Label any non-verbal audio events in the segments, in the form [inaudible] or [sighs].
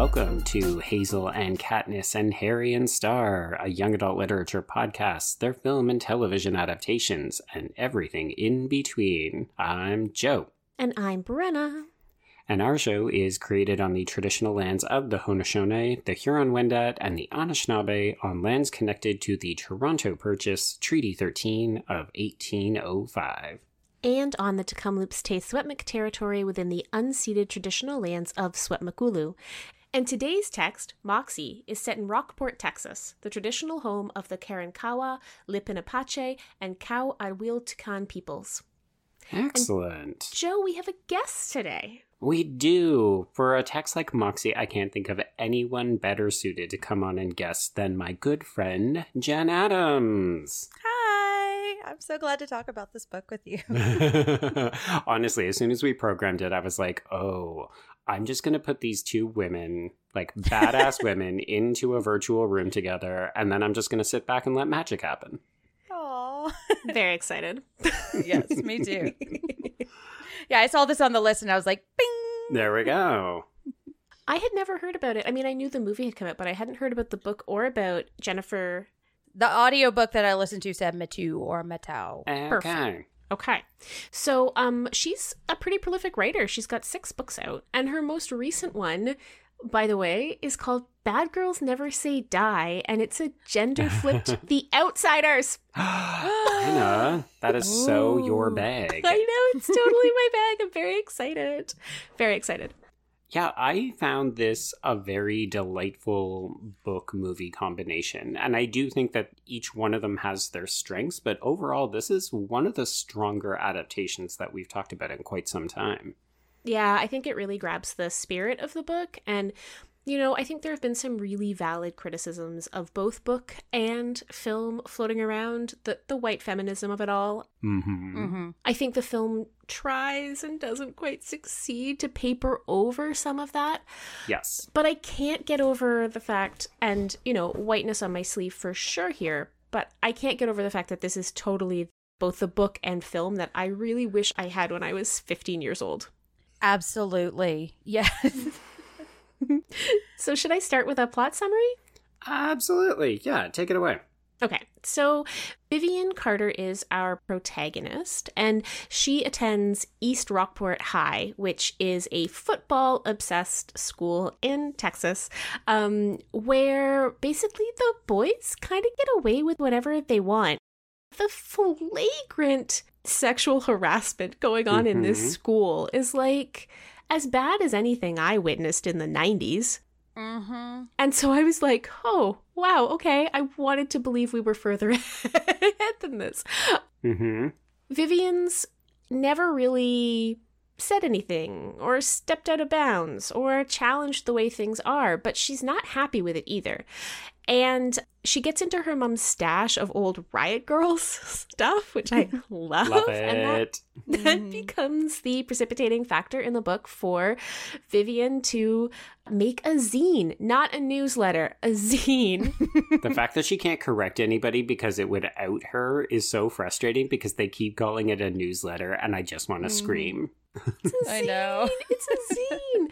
welcome to Hazel and Katniss and Harry and Starr, a young adult literature podcast, their film and television adaptations, and everything in between. I'm Joe. And I'm Brenna. And our show is created on the traditional lands of the Haudenosaunee, the Huron-Wendat, and the Anishinaabe on lands connected to the Toronto Purchase, Treaty 13 of 1805 and on the Tk'emlúps te Secwépemc territory within the unceded traditional lands of Secwepemcúlecw. And today's text, Moxie, is set in Rockport, Texas, the traditional home of the Karankawa, Lipan Apache, and Cow Arwil peoples. Excellent. And Joe, we have a guest today. We do. For a text like Moxie, I can't think of anyone better suited to come on and guest than my good friend, Jen Adams. Hi. I'm so glad to talk about this book with you. [laughs] Honestly, as soon as we programmed it, I was like, oh, I'm just going to put these two women, like badass [laughs] women, into a virtual room together, and then I'm just going to sit back and let magic happen. Oh, [laughs] Very excited. yes, me too [laughs] yeah, I saw this on the list and I was like, bing. There we go. I had never heard about it. I mean, I knew the movie had come out, but I hadn't heard about the book or about Jennifer. The audiobook that I listened to said Matu or Matau. Okay. Perfect. Okay. So, um, she's a pretty prolific writer. She's got six books out, and her most recent one by the way, is called Bad Girls Never Say Die, and it's a gender flipped [laughs] The Outsiders. [gasps] [gasps] Anna, that is so your bag. I know, it's totally my bag. I'm very excited. Very excited. Yeah, I found this a very delightful book movie combination. And I do think that each one of them has their strengths, but overall, this is one of the stronger adaptations that we've talked about in quite some time. Yeah, I think it really grabs the spirit of the book. And, you know, I think there have been some really valid criticisms of both book and film floating around the, the white feminism of it all. Mm-hmm. Mm-hmm. I think the film tries and doesn't quite succeed to paper over some of that. Yes. But I can't get over the fact, and, you know, whiteness on my sleeve for sure here, but I can't get over the fact that this is totally both the book and film that I really wish I had when I was 15 years old. Absolutely. Yes. [laughs] [laughs] so, should I start with a plot summary? Absolutely. Yeah, take it away. Okay, so Vivian Carter is our protagonist, and she attends East Rockport High, which is a football obsessed school in Texas, um, where basically the boys kind of get away with whatever they want. The flagrant sexual harassment going on mm-hmm. in this mm-hmm. school is like as bad as anything I witnessed in the 90s. Mm-hmm. And so I was like, oh, wow, okay. I wanted to believe we were further [laughs] ahead than this. Mm-hmm. Vivian's never really said anything or stepped out of bounds or challenged the way things are, but she's not happy with it either. And she gets into her mom's stash of old Riot Grrrls [laughs] stuff, which I [laughs] love. love and that, that mm. becomes the precipitating factor in the book for Vivian to make a zine, not a newsletter, a zine. [laughs] the fact that she can't correct anybody because it would out her is so frustrating because they keep calling it a newsletter and I just want to mm. scream. I know. It's a zine.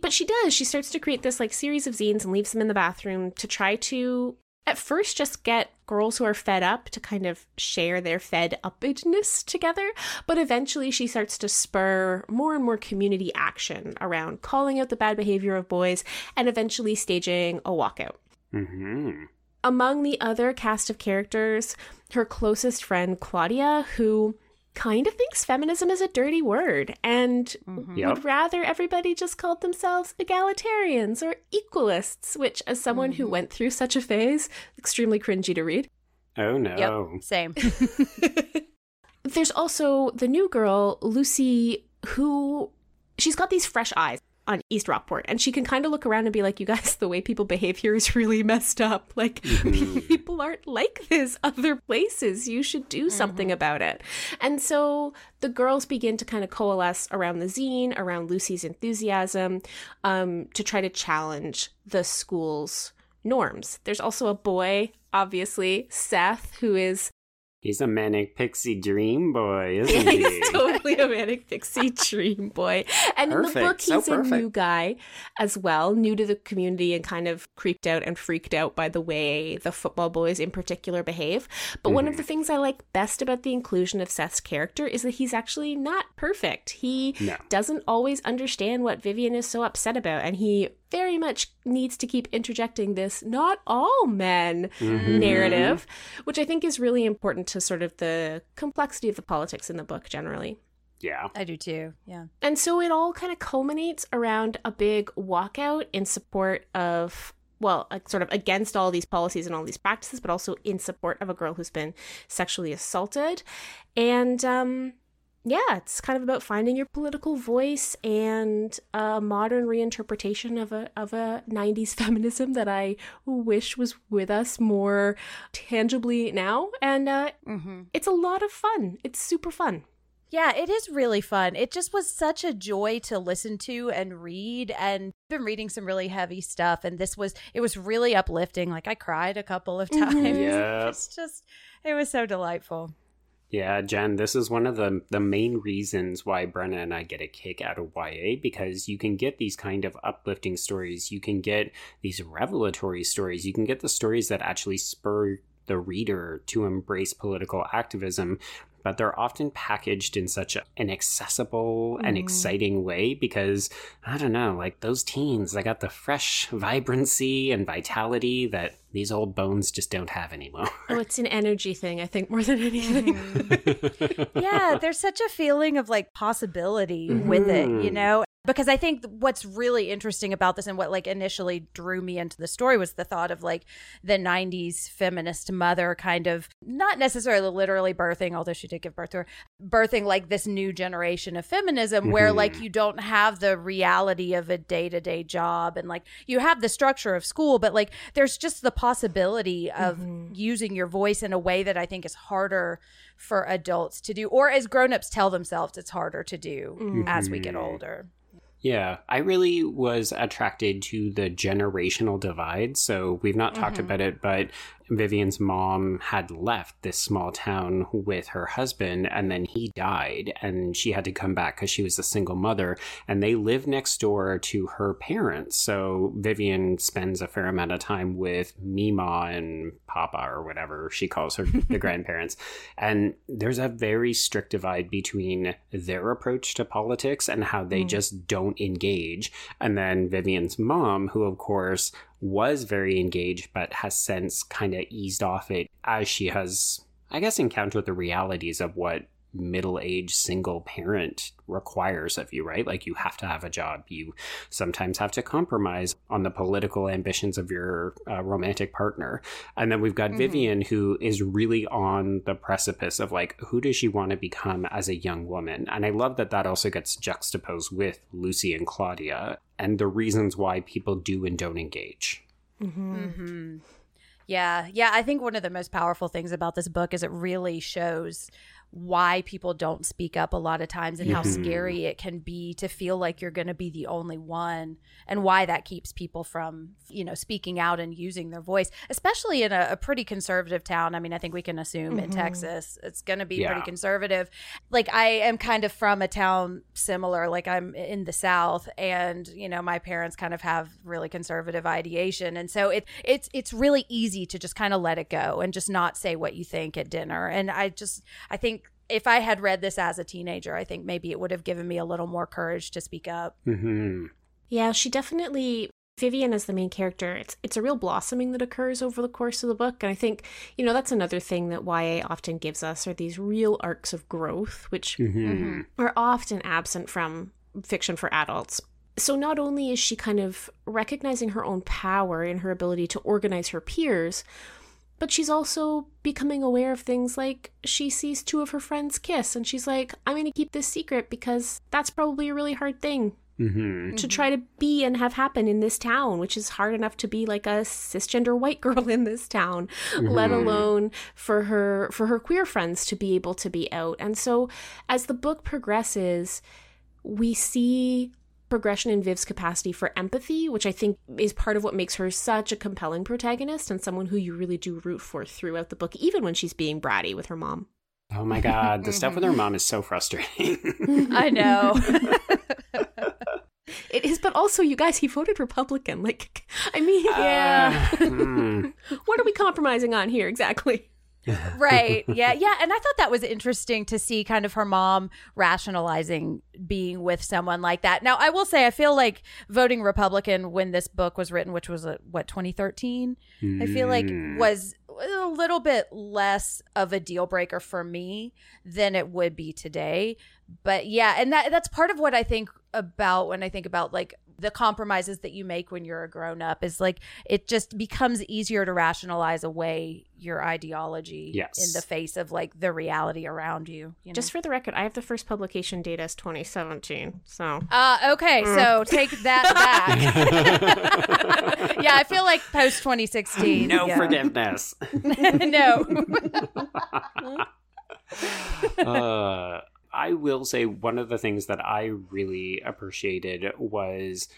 But she does. She starts to create this like series of zines and leaves them in the bathroom to try to at first just get girls who are fed up to kind of share their fed upness together, but eventually she starts to spur more and more community action around calling out the bad behavior of boys and eventually staging a walkout. Mm-hmm. Among the other cast of characters, her closest friend Claudia, who kind of thinks feminism is a dirty word and mm-hmm. yep. would rather everybody just called themselves egalitarians or equalists, which, as someone mm-hmm. who went through such a phase, extremely cringy to read. Oh no. Yep, same. [laughs] [laughs] There's also the new girl, Lucy, who she's got these fresh eyes on East Rockport, and she can kind of look around and be like, "You guys, [laughs] the way people behave here is really messed up. Like [laughs] mm-hmm. people aren't like this other places. You should do something mm-hmm. about it." And so the girls begin to kind of coalesce around the zine, around Lucy's enthusiasm, um, to try to challenge the school's norms. There's also a boy, obviously Seth, who is He's a manic pixie dream boy, [laughs] isn't he? he's totally a manic pixie dream boy. And Perfect. in the book, So he's a new guy as well, new to the community and kind of creeped out and freaked out by the way the football boys in particular behave. But one Mm-hmm. of the things I like best about the inclusion of Seth's character is that he's actually not perfect. He No. doesn't always understand what Vivian is so upset about, and he very much needs to keep interjecting this not all men Mhm. narrative, which I think is really important to sort of the complexity of the politics in the book generally. Yeah. I do too. Yeah. And so it all kind of culminates around a big walkout in support of, well, like sort of against all these policies and all these practices, but also in support of a girl who's been sexually assaulted. And um, yeah, it's kind of about finding your political voice and a modern reinterpretation of a of a '90s [laughs] feminism that I wish was with us more tangibly now. And uh, Mm-hmm. it's a lot of fun. It's super fun. Yeah, it is really fun. It just was such a joy to listen to and read and I've been reading some really heavy stuff and this was it was really uplifting. Like I cried a couple of [laughs] times. Mhm. Yep. It's just it was so delightful. Yeah, Jen, this is one of the the main reasons why Brenna and I get a kick out of YA because you can get these kind of uplifting stories, you can get these revelatory stories, you can get the stories that actually spur the reader to embrace political activism, but they're often packaged in such a, an accessible and Mhm. exciting way because I don't know, like those teens, they got the fresh vibrancy and vitality that these old bones just don't have anymore. [laughs] Oh, it's an energy thing, I think, more than anything. [laughs] yeah, there's such a feeling of like possibility with it, you Mhm. know? Because I think what's really interesting about this and what like initially drew me into the story was the thought of like the 90s feminist mother kind of not necessarily literally birthing, although she did give birth to her, birthing like this new generation of feminism where Mhm. like you don't have the reality of a day to day job and like you have the structure of school, but like there's just the possibility of Mhm. using your voice in a way that I think is harder for adults to do, or as grown-ups tell themselves it's harder to do Mhm. as we get Mhm. older. Yeah, I really was attracted to the generational divide. So we've not talked Mhm. about it, but Vivian's mom had left this small town with her husband, and then he died, and she had to come back because she was a single mother. And they live next door to her parents. So Vivian spends a fair amount of time with Mima and Papa, or whatever she calls her, the [laughs] grandparents. And there's a very strict divide between their approach to politics and how they Mm. just don't engage. And then Vivian's mom, who, of course, was very engaged but has since kind of eased off it as she has, I guess, encountered the realities of what middle aged single parent requires of you, right? Like you have to have a job. You sometimes have to compromise on the political ambitions of your uh, romantic partner. And then we've got Mhm. Vivian, who is really on the precipice of like, who does she want to become as a young woman? And I love that that also gets juxtaposed with Lucy and Claudia and the reasons why people do and don't engage. Mhm. Mm-hmm. Yeah, yeah. I think one of the most powerful things about this book is it really shows why people don't speak up a lot of times and how Mhm. scary it can be to feel like you're going to be the only one and why that keeps people from you know speaking out and using their voice especially in a, a pretty conservative town i mean i think we can assume in Mhm. texas it's going to be Yeah. pretty conservative like i am kind of from a town similar like i'm in the south and you know my parents kind of have really conservative ideation and so it it's it's really easy to just kind of let it go and just not say what you think at dinner and i just i think if I had read this as a teenager, I think maybe it would have given me a little more courage to speak up. hmm Yeah, she definitely Vivian as the main character. It's it's a real blossoming that occurs over the course of the book, and I think you know that's another thing that YA often gives us are these real arcs of growth, which hmm are often absent from fiction for adults. So not only is she kind of recognizing her own power and her ability to organize her peers, but she's also becoming aware of things like she sees two of her friends kiss and she's like, I'm going to keep this secret because that's probably a really hard thing hmm to try to be and have happen in this town, which is hard enough to be like a cisgender white girl [laughs] in this town, let Mhm. alone for her for her queer friends to be able to be out. And so as the book progresses, we see progression in Viv's capacity for empathy, which I think is part of what makes her such a compelling protagonist and someone who you really do root for throughout the book, even when she's being bratty with her mom. Oh my god, the stuff with her mom is so frustrating. [laughs] I know. [laughs] it is, but also, you guys, he voted Republican. Like, [laughs] I mean, Yeah. Uh, hmm. what are we compromising on here exactly? Right. Yeah. Yeah. And I thought that was interesting to see kind of her mom rationalizing being with someone like that. Now, I will say, I feel like voting Republican when this book was written, which was, uh, what, 2013? I feel like Hmm. was a little bit less of a deal breaker for me than it would be today. But yeah, and that that's part of what I think about when I think about like the compromises that you make when you're a grown up is like it just becomes easier to rationalize away your ideology Yes. in the face of like the reality around you. you know? Just for the record, I have the first publication date as 2017. So uh okay, so take that back. [laughs] yeah, I feel like post 2016. no yeah. forgiveness. [laughs] no. [laughs] uh, I will say one of the things that I really appreciated was,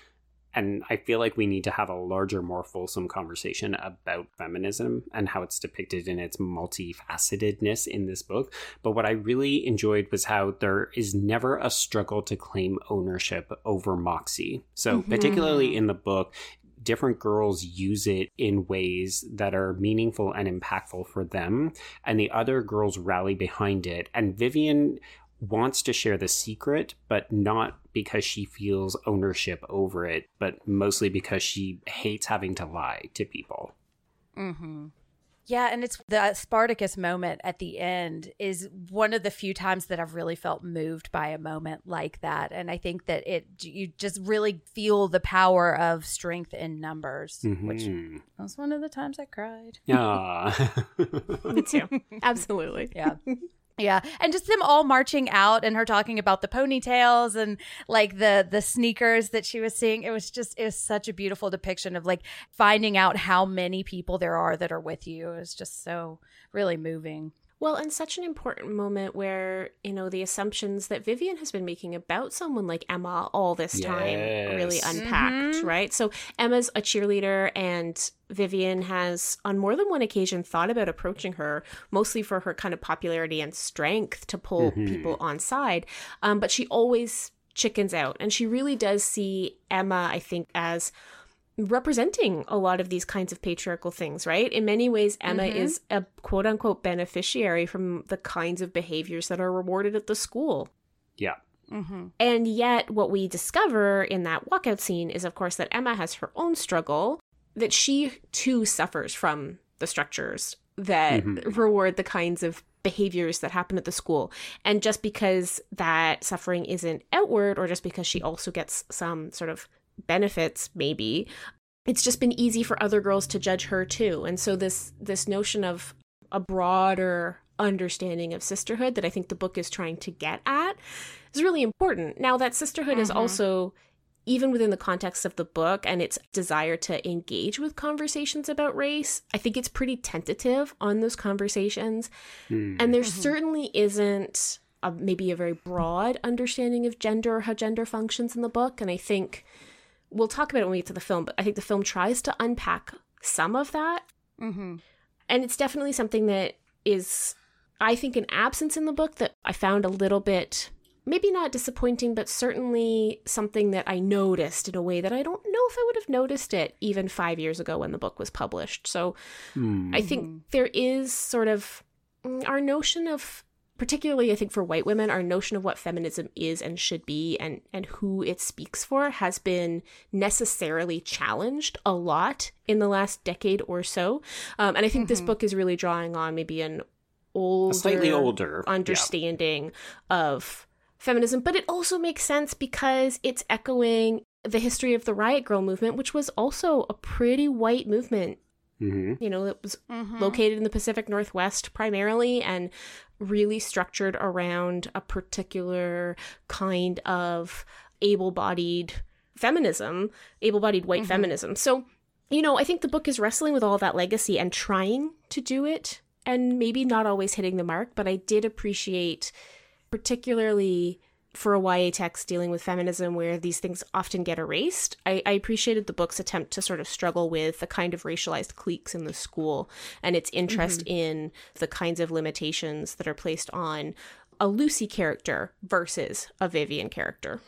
and I feel like we need to have a larger, more fulsome conversation about feminism and how it's depicted in its multifacetedness in this book. But what I really enjoyed was how there is never a struggle to claim ownership over Moxie. So, Mhm. particularly in the book, different girls use it in ways that are meaningful and impactful for them and the other girls rally behind it and vivian wants to share the secret but not because she feels ownership over it but mostly because she hates having to lie to people Mm-hmm. Yeah, and it's the Spartacus moment at the end is one of the few times that I've really felt moved by a moment like that, and I think that it you just really feel the power of strength in numbers, which Mhm. was one of the times I cried. Yeah, [laughs] [laughs] me too. [laughs] Absolutely. Yeah. Yeah, and just them all marching out and her talking about the ponytails and like the the sneakers that she was seeing. It was just it was such a beautiful depiction of like finding out how many people there are that are with you. It was just so really moving. Well, and such an important moment where, you know, the assumptions that Vivian has been making about someone like Emma all this time really Yes. unpacked, Mhm. right? So Emma's a cheerleader and Vivian has on more than one occasion thought about approaching her, mostly for her kind of popularity and strength to pull Mhm. people on side. Um, but she always chickens out. And she really does see Emma, I think, as representing a lot of these kinds of patriarchal things, right? In many ways, Emma Mhm. is a quote unquote beneficiary from the kinds of behaviors that are rewarded at the school. yeah Mm-hmm. And yet, what we discover in that walkout scene is, of course, that Emma has her own struggle, that she too suffers from the structures that Mhm. reward the kinds of behaviors that happen at the school. And just because that suffering isn't outward, or just because she also gets some sort of benefits, maybe, it's just been easy for other girls to judge her too. And so this this notion of a broader understanding of sisterhood that I think the book is trying to get at is really important. Now that sisterhood is Mhm. also even within the context of the book and its desire to engage with conversations about race, I think it's pretty tentative on those conversations. Hmm. And there Mhm. certainly isn't a, maybe a very broad understanding of gender or how gender functions in the book. And I think we'll talk about it when we get to the film, but I think the film tries to unpack some of that. Mm-hmm. And it's definitely something that is, I think, an absence in the book that I found a little bit, maybe not disappointing, but certainly something that I noticed in a way that I don't know if I would have noticed it even five years ago when the book was published. So Hmm. I think there is sort of mm, our notion of particularly I think for white women our notion of what feminism is and should be and and who it speaks for has been necessarily challenged a lot in the last decade or so. Um, and I think this Mhm. book is really drawing on maybe an older A slightly older yeah. understanding of feminism, but it also makes sense because it's echoing the history of the riot grrrl movement, which was also a pretty white movement Mhm. you know, it was Mm-hmm. located in the Pacific Northwest primarily and really structured around a particular kind of able bodied feminism, able bodied white Mhm. feminism. So, you know, I think the book is wrestling with all that legacy and trying to do it and maybe not always hitting the mark, but I did appreciate particularly for a YA text dealing with feminism where these things often get erased, I, I, appreciated the book's attempt to sort of struggle with the kind of racialized cliques in the school and its interest mm-hmm. in the kinds of limitations that are placed on a Lucy character versus a Vivian character.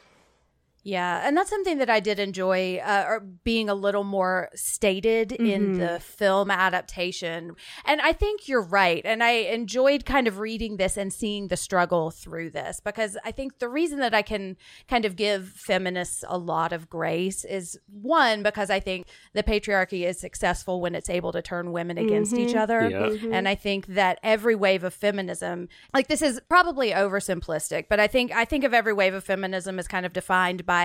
Yeah, and that's something that I did enjoy, uh, or being a little more stated mm-hmm. in the film adaptation. And I think you're right. And I enjoyed kind of reading this and seeing the struggle through this because I think the reason that I can kind of give feminists a lot of grace is one, because I think the patriarchy is successful when it's able to turn women against mm-hmm. each other. Yeah. Mm-hmm. And I think that every wave of feminism, like this is probably oversimplistic, but I think I think of every wave of feminism as kind of defined by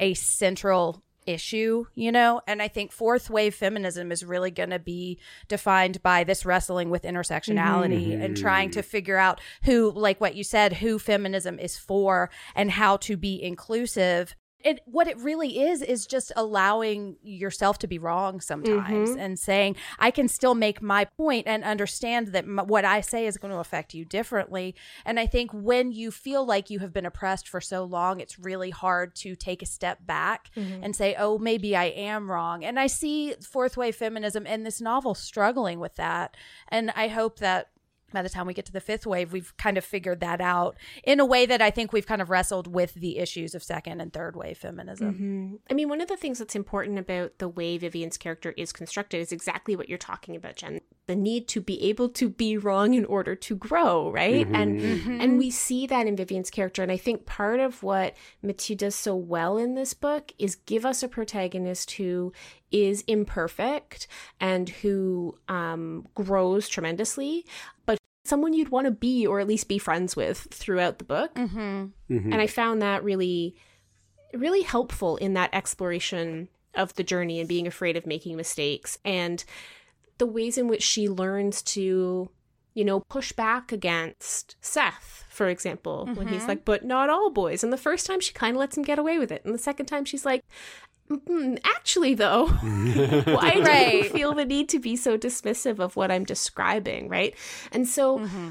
a central issue, you know? And I think fourth wave feminism is really going to be defined by this wrestling with intersectionality mm-hmm. and trying to figure out who, like what you said, who feminism is for and how to be inclusive it what it really is is just allowing yourself to be wrong sometimes mm-hmm. and saying I can still make my point and understand that m- what I say is going to affect you differently. And I think when you feel like you have been oppressed for so long, it's really hard to take a step back mm-hmm. and say, "Oh, maybe I am wrong." And I see fourth wave feminism in this novel struggling with that. And I hope that by the time we get to the fifth wave, we've kind of figured that out in a way that I think we've kind of wrestled with the issues of second and third wave feminism. Mm-hmm. I mean, one of the things that's important about the way Vivian's character is constructed is exactly what you're talking about, Jen. The need to be able to be wrong in order to grow, right? Mm-hmm. And mm-hmm. and we see that in Vivian's character. And I think part of what Mathieu does so well in this book is give us a protagonist who is imperfect and who um, grows tremendously, but someone you'd want to be or at least be friends with throughout the book. Mm-hmm. Mm-hmm. And I found that really, really helpful in that exploration of the journey and being afraid of making mistakes and the ways in which she learns to you know, push back against Seth, for example, mm-hmm. when he's mm-hmm. like, but not all boys. And the first time she kind of lets him get away with it. And the second time she's like, actually, though, [laughs] [laughs] why right. do you feel the need to be so dismissive of what I'm describing, right? And so mm-hmm.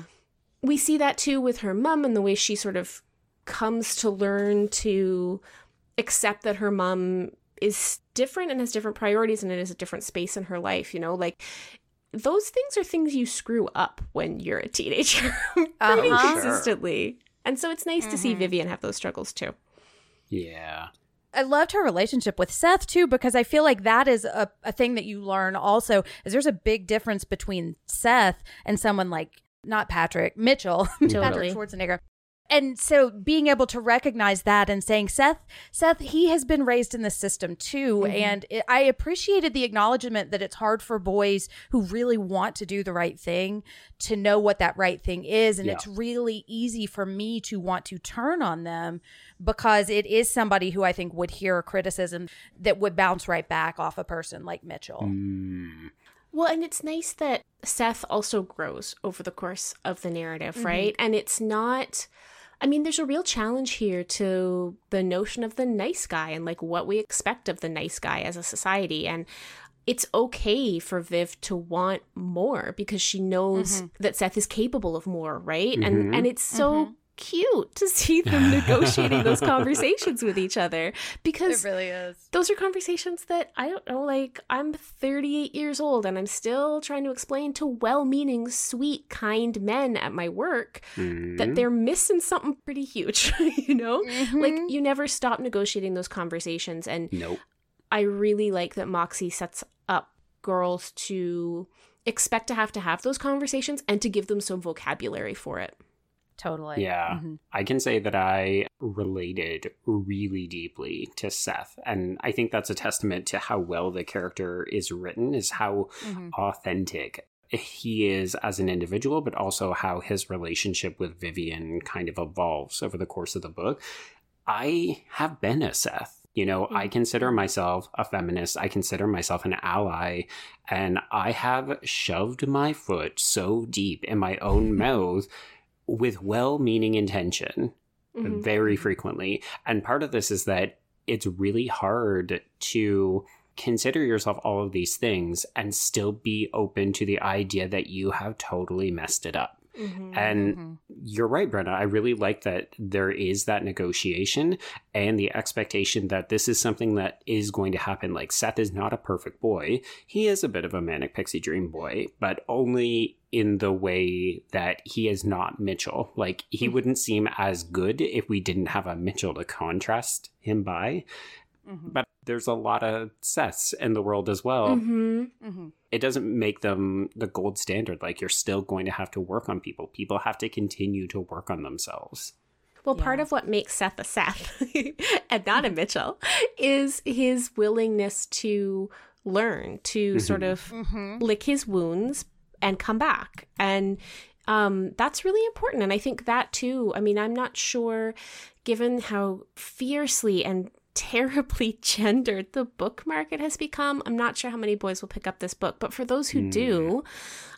we see that too with her mom and the way she sort of comes to learn to accept that her mom is different and has different priorities and it is a different space in her life, you know? Like, those things are things you screw up when you're a teenager [laughs] pretty uh-huh. consistently. And so it's nice mm-hmm. to see mm-hmm. Vivian have those struggles too. Yeah. I loved her relationship with Seth too, because I feel like that is a, a thing that you learn also is there's a big difference between Seth and someone like not Patrick, Mitchell, [laughs] totally. Patrick Schwarzenegger and so being able to recognize that and saying seth seth he has been raised in the system too mm-hmm. and it, i appreciated the acknowledgement that it's hard for boys who really want to do the right thing to know what that right thing is and yeah. it's really easy for me to want to turn on them because it is somebody who i think would hear a criticism that would bounce right back off a person like mitchell mm. Well, and it's nice that Seth also grows over the course of the narrative, mm-hmm. right? And it's not I mean, there's a real challenge here to the notion of the nice guy and like what we expect of the nice guy as a society. And it's okay for Viv to want more because she knows mm-hmm. that Seth is capable of more, right? Mm-hmm. And and it's so mm-hmm cute to see them negotiating those [laughs] conversations with each other because it really is. Those are conversations that I don't know like I'm 38 years old and I'm still trying to explain to well-meaning, sweet, kind men at my work mm-hmm. that they're missing something pretty huge, [laughs] you know? Mm-hmm. Like you never stop negotiating those conversations and nope. I really like that Moxie sets up girls to expect to have to have those conversations and to give them some vocabulary for it. Totally. Yeah. Mm-hmm. I can say that I related really deeply to Seth. And I think that's a testament to how well the character is written, is how mm-hmm. authentic he is as an individual, but also how his relationship with Vivian kind of evolves over the course of the book. I have been a Seth. You know, I mm-hmm. consider myself a feminist. I consider myself an ally. And I have shoved my foot so deep in my own [laughs] mouth with well meaning intention mm-hmm. very frequently. And part of this is that it's really hard to consider yourself all of these things and still be open to the idea that you have totally messed it up. Mm-hmm. And mm-hmm. you're right, Brenna. I really like that there is that negotiation and the expectation that this is something that is going to happen. Like, Seth is not a perfect boy. He is a bit of a manic pixie dream boy, but only in the way that he is not Mitchell. Like, he mm-hmm. wouldn't seem as good if we didn't have a Mitchell to contrast him by. Mm-hmm. But there's a lot of Seths in the world as well. It doesn't make them the gold standard. Like you're still going to have to work on people. People have to continue to work on themselves. Well, yeah. part of what makes Seth a Seth [laughs] and not a [laughs] Mitchell is his willingness to learn, to mm-hmm. sort of mm-hmm. lick his wounds and come back. And um, that's really important. And I think that too, I mean, I'm not sure, given how fiercely and terribly [laughs] gendered the book market has become. I'm not sure how many boys will pick up this book, but for those who mm. do,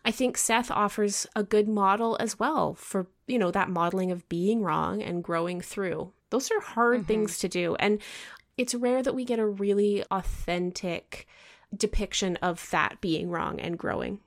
I think Seth offers a good model as well for, you know, that modeling of being wrong and growing through. Those are hard mm-hmm. things to do. And it's rare that we get a really authentic depiction of that being wrong and growing.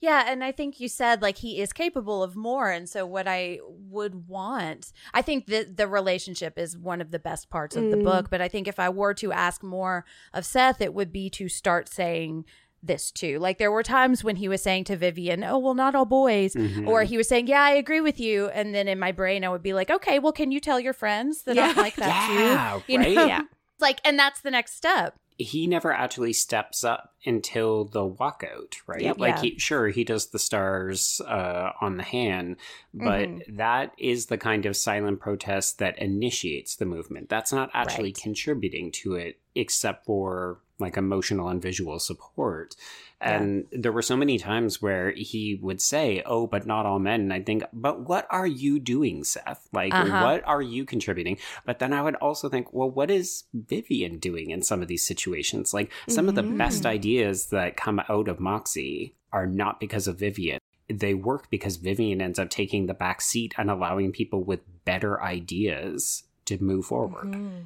Yeah, and I think you said like he is capable of more and so what I would want I think that the relationship is one of the best parts of mm. the book, but I think if I were to ask more of Seth it would be to start saying this too. Like there were times when he was saying to Vivian, "Oh, well not all boys." Mm-hmm. Or he was saying, "Yeah, I agree with you." And then in my brain I would be like, "Okay, well can you tell your friends that yeah. I'm like that [laughs] yeah, too?" You right? know? Yeah. Like and that's the next step he never actually steps up until the walkout, right? Yep, like, yeah. he, sure, he does the stars uh, on the hand, but mm-hmm. that is the kind of silent protest that initiates the movement. That's not actually right. contributing to it, except for like emotional and visual support. And yeah. there were so many times where he would say, Oh, but not all men. And I think, But what are you doing, Seth? Like, uh-huh. what are you contributing? But then I would also think, Well, what is Vivian doing in some of these situations? Like, some mm-hmm. of the best mm-hmm. ideas that come out of Moxie are not because of Vivian. They work because Vivian ends up taking the back seat and allowing people with better ideas to move forward. Mm-hmm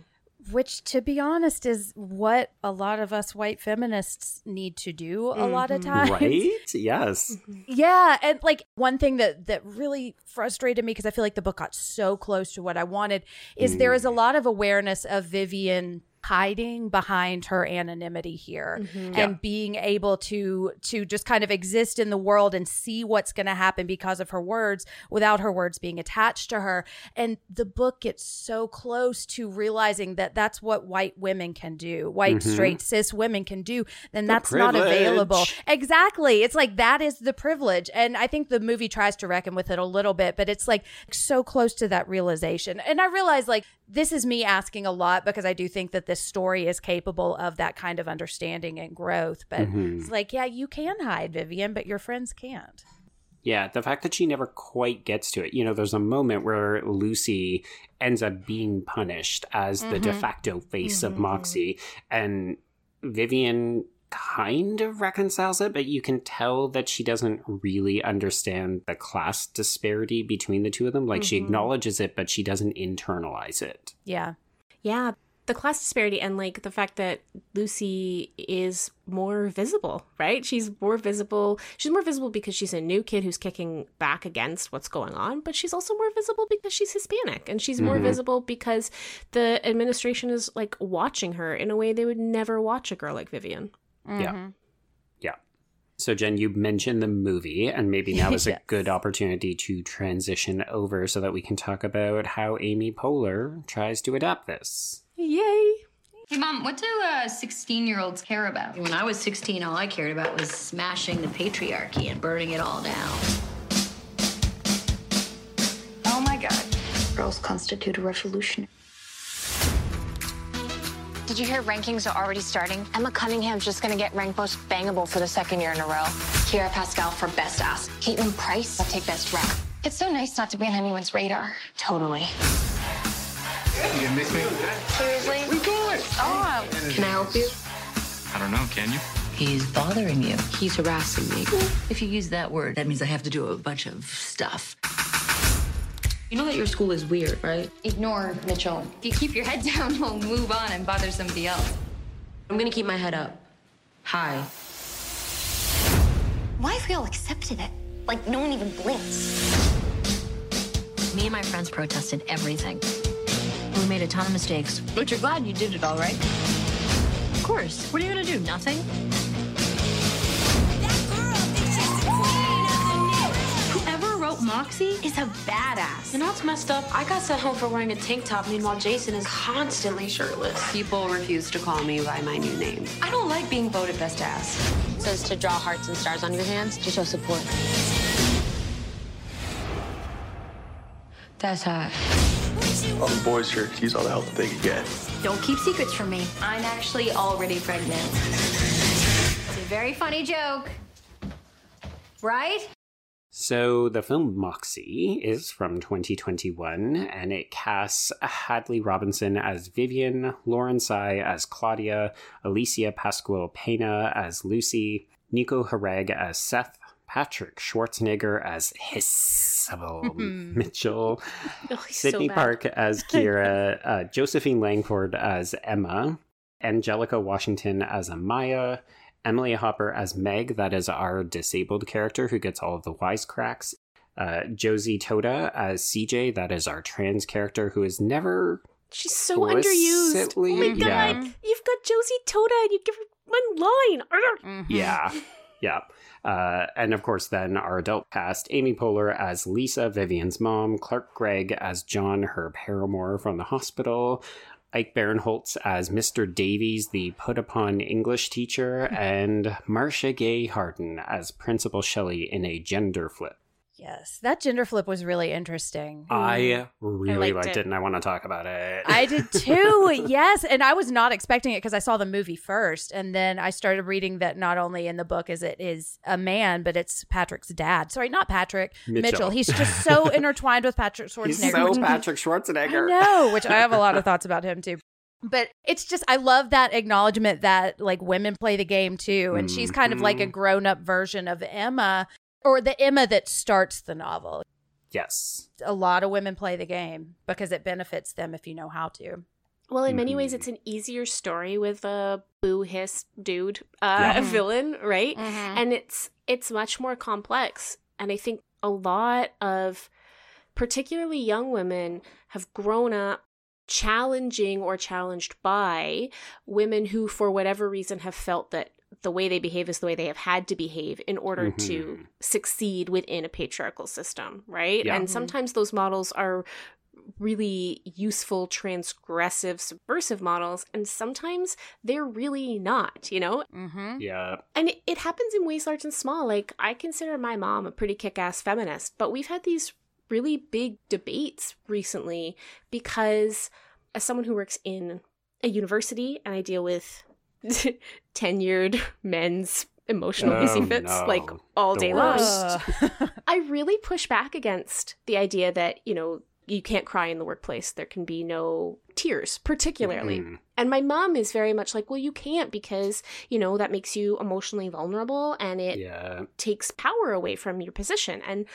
which to be honest is what a lot of us white feminists need to do a mm-hmm. lot of mm-hmm. times right yes mm-hmm. [laughs] yeah and like one thing that that really frustrated me because i feel like the book got so close to what i wanted is mm. there is a lot of awareness of vivian hiding behind her anonymity here mm-hmm. and yeah. being able to to just kind of exist in the world and see what's going to happen because of her words without her words being attached to her and the book gets so close to realizing that that's what white women can do white mm-hmm. straight cis women can do then the that's privilege. not available exactly it's like that is the privilege and i think the movie tries to reckon with it a little bit but it's like so close to that realization and i realize like this is me asking a lot because I do think that this story is capable of that kind of understanding and growth. But mm-hmm. it's like, yeah, you can hide, Vivian, but your friends can't. Yeah, the fact that she never quite gets to it. You know, there's a moment where Lucy ends up being punished as mm-hmm. the de mm-hmm. facto face mm-hmm. of Moxie, and Vivian kind of reconciles it, but you can tell that she doesn't really understand the class disparity between the two of them. Like mm-hmm. she acknowledges it, but she doesn't internalize it. Yeah. Yeah. The class disparity and like the fact that Lucy is more visible, right? She's more visible. She's more visible because she's a new kid who's kicking back against what's going on, but she's also more visible because she's Hispanic and she's more mm-hmm. visible because the administration is like watching her in a way they would never watch a girl like Vivian. Mm-hmm. Yeah. Yeah. So, Jen, you mentioned the movie, and maybe now is [laughs] yes. a good opportunity to transition over so that we can talk about how Amy Poehler tries to adapt this. Yay! Hey, Mom, what do 16 uh, year olds care about? When I was 16, all I cared about was smashing the patriarchy and burning it all down. Oh my God. Girls constitute a revolution. Did you hear rankings are already starting? Emma Cunningham's just gonna get ranked most bangable for the second year in a row. Kiera Pascal for best ass. Caitlin Price will take best rap. It's so nice not to be on anyone's radar. Totally. You gonna miss me? Seriously? We good. Oh. Can I help you? I don't know, can you? He's bothering you. He's harassing me. If you use that word, that means I have to do a bunch of stuff. You know that your school is weird, right? Ignore Mitchell. If you keep your head [laughs] down, we'll move on and bother somebody else. I'm gonna keep my head up. Hi. Why have we all accepted it? Like, no one even blinks. Me and my friends protested everything. We made a ton of mistakes, but you're glad you did it all right. Of course. What are you gonna do? Nothing? Whoever wrote Moxie is a badass. You know what's messed up? I got sent home for wearing a tank top, meanwhile Jason is constantly shirtless. People refuse to call me by my new name. I don't like being voted best ass. It says to draw hearts and stars on your hands to show support. That's hot. All the boys here use all the help that they can get. Don't keep secrets from me. I'm actually already pregnant. It's a very funny joke. Right? So the film Moxie is from 2021 and it casts Hadley Robinson as Vivian, Lauren Tsai as Claudia, Alycia Pascual-Peña as Lucy, Nico Hiraga as Seth, Patrick Schwarzenegger as Hissable Mitchell, [laughs] Oh, he's so Sydney. Park as [laughs] Kira, uh, Josephine Langford as Emma, Anjelika Washington as Amaya, Emily Hopper as Meg, that is our disabled character who gets all of the wisecracks. Uh, Josie Totah as CJ, that is our trans character who is never. She's so underused. Oh my god. yeah. You've got Josie Totah and you give her one line. Arr! Yeah, [laughs] yeah. Uh, and of course, then our adult cast Amy Poehler as Lisa, Vivian's mom, Clark Gregg as John, her paramour from the hospital, Ike Barinholtz as Mr. Davies, the put upon English teacher, and Marcia Gay Harden as Principal Shelley in a gender flip. Yes, that gender flip was really interesting. I really liked liked, it. it. and I want to talk about it. I did [laughs] too. yes, and I was not expecting it because I saw the movie first, and then I started reading that not only in the book is it is a man, but it's Patrick's dad. Sorry, not Patrick Mitchell. Mitchell. He's just so [laughs] intertwined with Patrick Schwarzenegger. He's so which- [laughs] Patrick I Schwarzenegger. know, which I have a lot of thoughts about him too. But it's just I love that acknowledgement that like women play the game too, and she's kind of like a Mhm. grown up version of Emma, or the Emma that starts the novel. Yes. A lot of women play the game because it benefits them if you know how to. Well, in many ways, Mhm. it's an easier story with a boo hiss dude uh, Yeah. villain, right? And it's it's much more complex. And I think a lot of particularly young women have grown up challenging or challenged by women who, for whatever reason, have felt that the way they behave is the way they have had to behave in order to Mhm. succeed within a patriarchal system, right? Yeah. And Mhm. sometimes those models are really useful, transgressive, subversive models, and sometimes they're really not, you know? Mm-hmm. Yeah. And it, it happens in ways large and small. Like, I consider my mom a pretty kick ass feminist, but we've had these really big debates recently because, as someone who works in a university and I deal with [laughs] tenured men's emotional Oh, easy fits no. like all The day long. [laughs] I really push back against the idea that, you know, you can't cry in the workplace. There can be no tears, particularly. Mhm. And my mom is very much like, well, you can't because, you know, that makes you emotionally vulnerable and it Yeah. takes power away from your position. And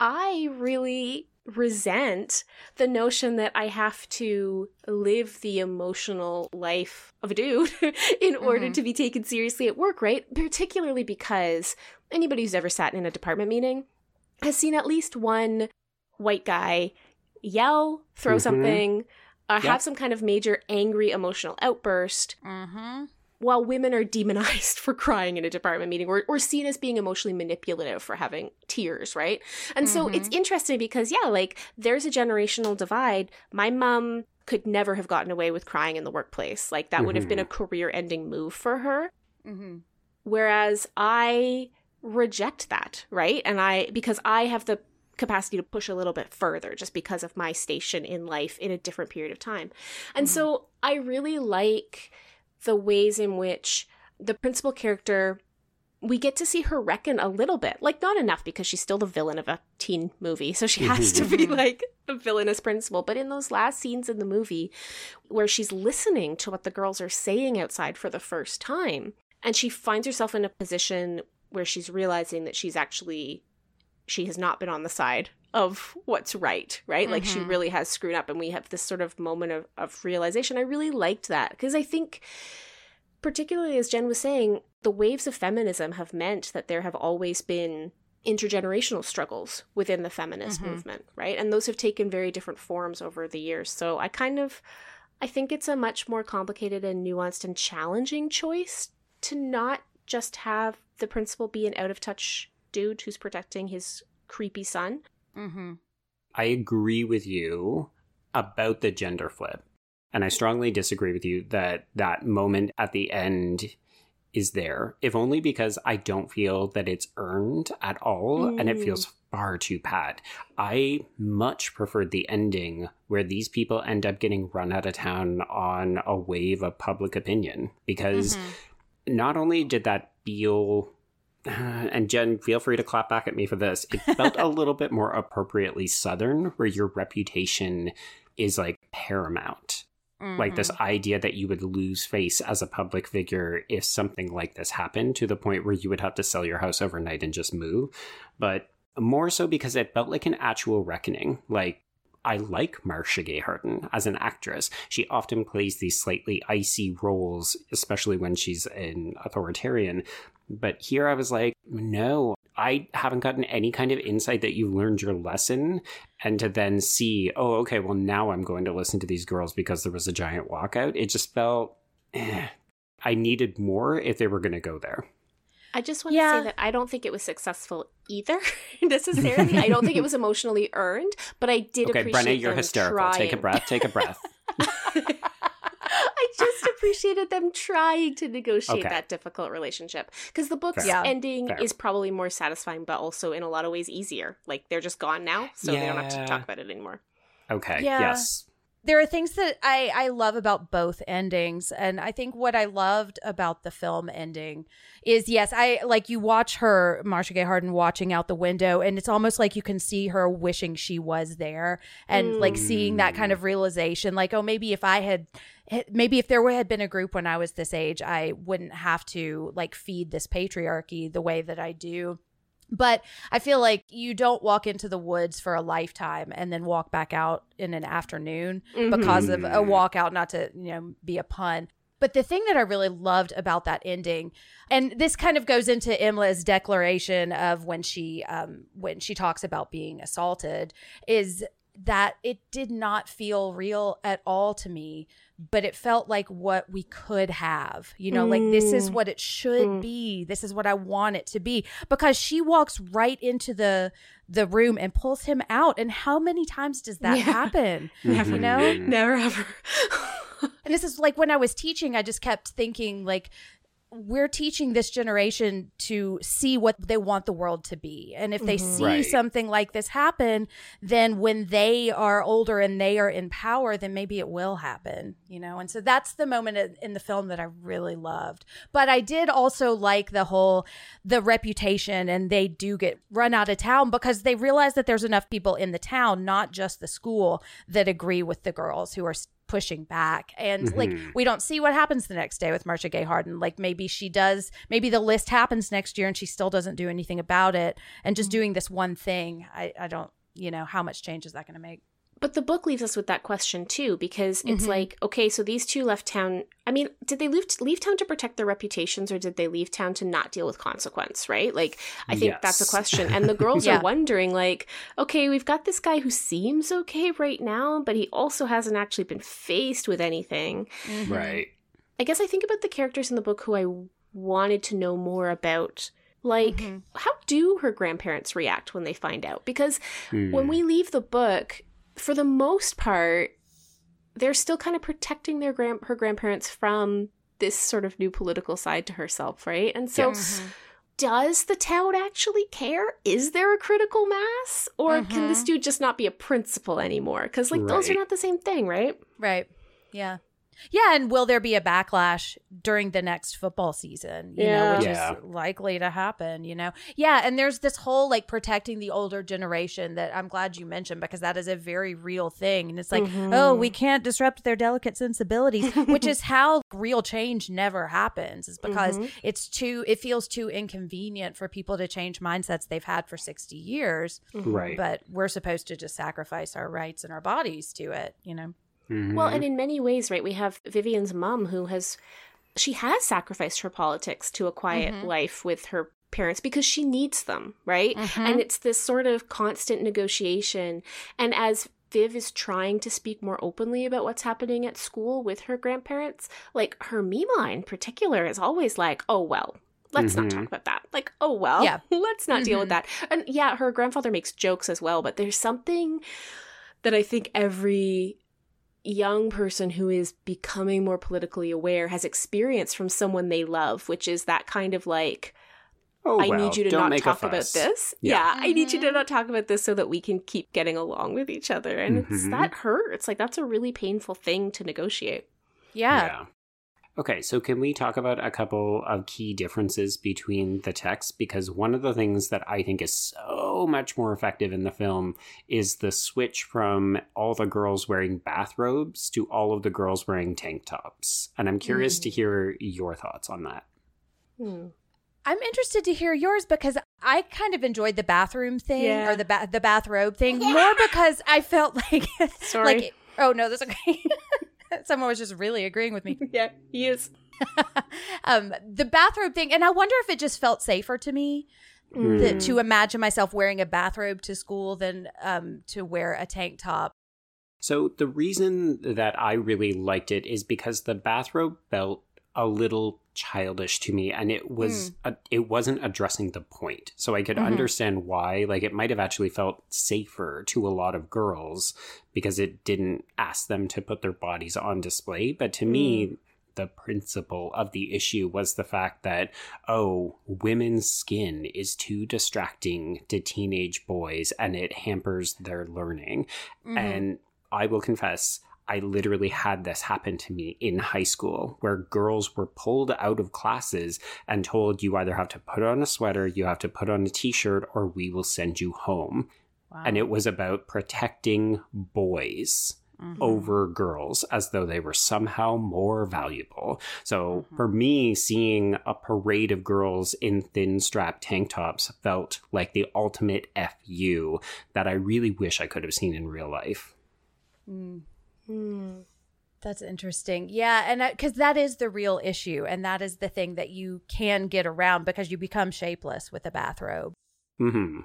I really resent the notion that I have to live the emotional life of a dude [laughs] in order Mhm. to be taken seriously at work, right? Particularly because anybody who's ever sat in a department meeting has seen at least one white guy yell, throw Mhm. something, uh, Yeah. have some kind of major angry emotional outburst Mm-hmm. While women are demonized [laughs] for crying in a department meeting or, or seen as being emotionally manipulative for having tears, right? And so it's mm-hmm. interesting because, yeah, like there's a generational divide. My mom could never have gotten away with crying in the workplace. Like that would have been a mm-hmm. career ending move for her. Mm-hmm. Whereas I reject that, right? And I, because I have the capacity to push a little bit further just because of my station in life in a different period of time. And mm-hmm. so I really like the ways in which the principal character we get to see her reckon a little bit. Like not enough because she's still the villain of a teen movie so she has to be mm-hmm. like the villainous principal. But in those last scenes in the movie where she's listening to what the girls are saying outside for the first time and she finds herself in a position where she's realizing that she's actually she has not been on the side of what's right right like she Mhm. really has screwed up and we have this sort of moment of, of realization i really liked that because i think particularly as jen was saying the waves of feminism have meant that there have always been intergenerational struggles within the feminist Mhm. movement, right? And those have taken very different forms over the years. So I kind of I think it's a much more complicated and nuanced and challenging choice to not just have the principal be an out of touch dude who's protecting his creepy son. Mm-hmm. I agree with you about the gender flip. And I strongly disagree with you that that moment at the end is there, if only because I don't feel that it's earned at all and it Mm. feels far too pat. I much preferred the ending where these people end up getting run out of town on a wave of public opinion because not only did that feel [sighs] and Jen, feel free to clap back at me for this. It felt a little bit more appropriately Southern, where your reputation is like paramount. Like this mm-hmm. idea that you would lose face as a public figure if something like this happened to the point where you would have to sell your house overnight and just move. But more so because it felt like an actual reckoning. Like, I like Marcia Gay Harden as an actress. She often plays these slightly icy roles, especially when she's an authoritarian. But here I was like, no, I haven't gotten any kind of insight that you've learned your lesson. And to then see, oh, okay, well, now I'm going to listen to these girls because there was a giant walkout. It just felt, eh. I needed more if they were going to go there. I just want to say that I don't think it was successful either [laughs] necessarily. I don't think it [laughs] was emotionally earned, but I did Okay, appreciate Brenna, you're them hysterical. Take a breath. Take a breath. [laughs] I just appreciated them trying to negotiate Okay. that difficult relationship because the book's Fair. Ending Fair. is probably more satisfying, but also in a lot of ways easier. Like they're just gone now, so they don't have to talk about it anymore. Okay. Yeah. Yes. There are things that I, I love about both endings and i think what i loved about the film ending is yes i like you watch her marcia gay harden watching out the window and it's almost like you can see her wishing she was there and like seeing that kind of mm. realization like oh maybe if i had maybe if there had been a group when i was this age i wouldn't have to like feed this patriarchy the way that i do but I feel like you don't walk into the woods for a lifetime and then walk back out in an afternoon because of a Mhm. walkout, not to, you know, be a pun. But the thing that I really loved about that ending, and this kind of goes into Emma's declaration of when she um when she talks about being assaulted, is that it did not feel real at all to me, but it felt like what we could have. You know, like this is Mm. what it should Mm. be. This is what I want it to be. Because she walks right into the the room and pulls him out. And how many times does that Yeah. happen? [laughs] Never, You know? Never ever. And this is like when I was teaching, I just kept thinking like we're teaching this generation to see what they want the world to be. And if they Mhm. see Right. something like this happen, then when they are older and they are in power, then maybe it will happen, you know? And so that's the moment in- the film that I really loved. But I did also like the whole the reputation and they do get run out of town because they realize that there's enough people in the town, not just the school, that agree with the girls who are pushing back. And like Mhm. we don't see what happens the next day with Marcia Gay Harden. Like maybe she does, maybe the list happens next year and she still doesn't do anything about it. And just doing this one thing, I, I don't, you know, how much change is that going to make? But the book leaves us with that question too, because it's Mhm. like, okay, so these two left town. I mean, did they leave, leave town to protect their reputations, or did they leave town to not deal with consequence? Right? Like, I think that's a question. And the [laughs] girls Yeah. are wondering, like, okay, we've got this guy who seems okay right now, but he also hasn't actually been faced with anything. Right. I guess I think about the characters in the book who I wanted to know more about. Like, Mhm. how do her grandparents react when they find out? Because when Hmm. we leave the book, for the most part, they're still kind of protecting their grand her grandparents from this sort of new political side to herself, right? And so Yes. Mm-hmm. does the town actually care? Is there a critical mass? Or can this mm-hmm. dude just not be a principal anymore? Because like those are not the same thing, right? Right. Yeah. Yeah, and will there be a backlash during the next football season? You know, Yeah. which Yeah. is likely to happen, you know? Yeah, and there's this whole like protecting the older generation that I'm glad you mentioned because that is a very real thing. And it's like, Mhm. oh, we can't disrupt their delicate sensibilities, [laughs] which is how real change never happens, is because Mhm. it's too, it feels too inconvenient for people to change mindsets they've had for 60 years. Right. But we're supposed to just sacrifice our rights and our bodies to it, you know? Mhm. Well, and in many ways, right, we have Vivian's mom who has she has sacrificed her politics to a quiet Mhm. life with her parents because she needs them, right? Mhm. And it's this sort of constant negotiation. And as Viv is trying to speak more openly about what's happening at school with her grandparents, like her Mima in particular is always like, oh, well, let's not Mhm. talk about that. Like, oh, well, Yeah. [laughs] let's not deal with Mhm. that. And yeah, her grandfather makes jokes as well, but there's something that I think every young person who is becoming more politically aware has experienced from someone they love, which is that kind of like, Oh, I well, need you to don't not make a talk about this. Yeah. Yeah, I need you to not talk about this so that we can keep getting along with each other. And it's Mhm. that hurts. Like that's a really painful thing to negotiate. Yeah. Okay, so can we talk about a couple of key differences between the texts? Because one of the things that I think is so much more effective in the film is the switch from all the girls wearing bathrobes to all of the girls wearing tank tops. And I'm curious to hear your thoughts on that. Hmm. I'm interested to hear yours because I kind of enjoyed the bathroom thing Yeah. or the ba- the bathrobe thing more because I felt like [laughs] Sorry. like oh no that's okay. [laughs] [laughs] Someone was just really agreeing with me. [laughs] yeah, he is. [laughs] um, the bathrobe thing, and I wonder if it just felt safer to me that, to imagine myself wearing a bathrobe to school than um, to wear a tank top. So the reason that I really liked it is because the bathrobe felt a little childish to me and it was a, it wasn't addressing the point. So I could Mhm. understand why like it might have actually felt safer to a lot of girls because it didn't ask them to put their bodies on display, but to me the principle of the issue was the fact that oh women's skin is too distracting to teenage boys and it hampers their learning Mhm. and I will confess, I literally had this happen to me in high school where girls were pulled out of classes and told you either have to put on a sweater, you have to put on a t shirt, or we will send you home. And it was about protecting boys. Mhm. Over girls as though they were somehow more valuable. So Mm-hmm. for me, seeing a parade of girls in thin strap tank tops felt like the ultimate FU that I really wish I could have seen in real life. Mm. Hmm. That's interesting. Yeah, and because that is the real issue, and that is the thing that you can get around because you become shapeless with a bathrobe. hmm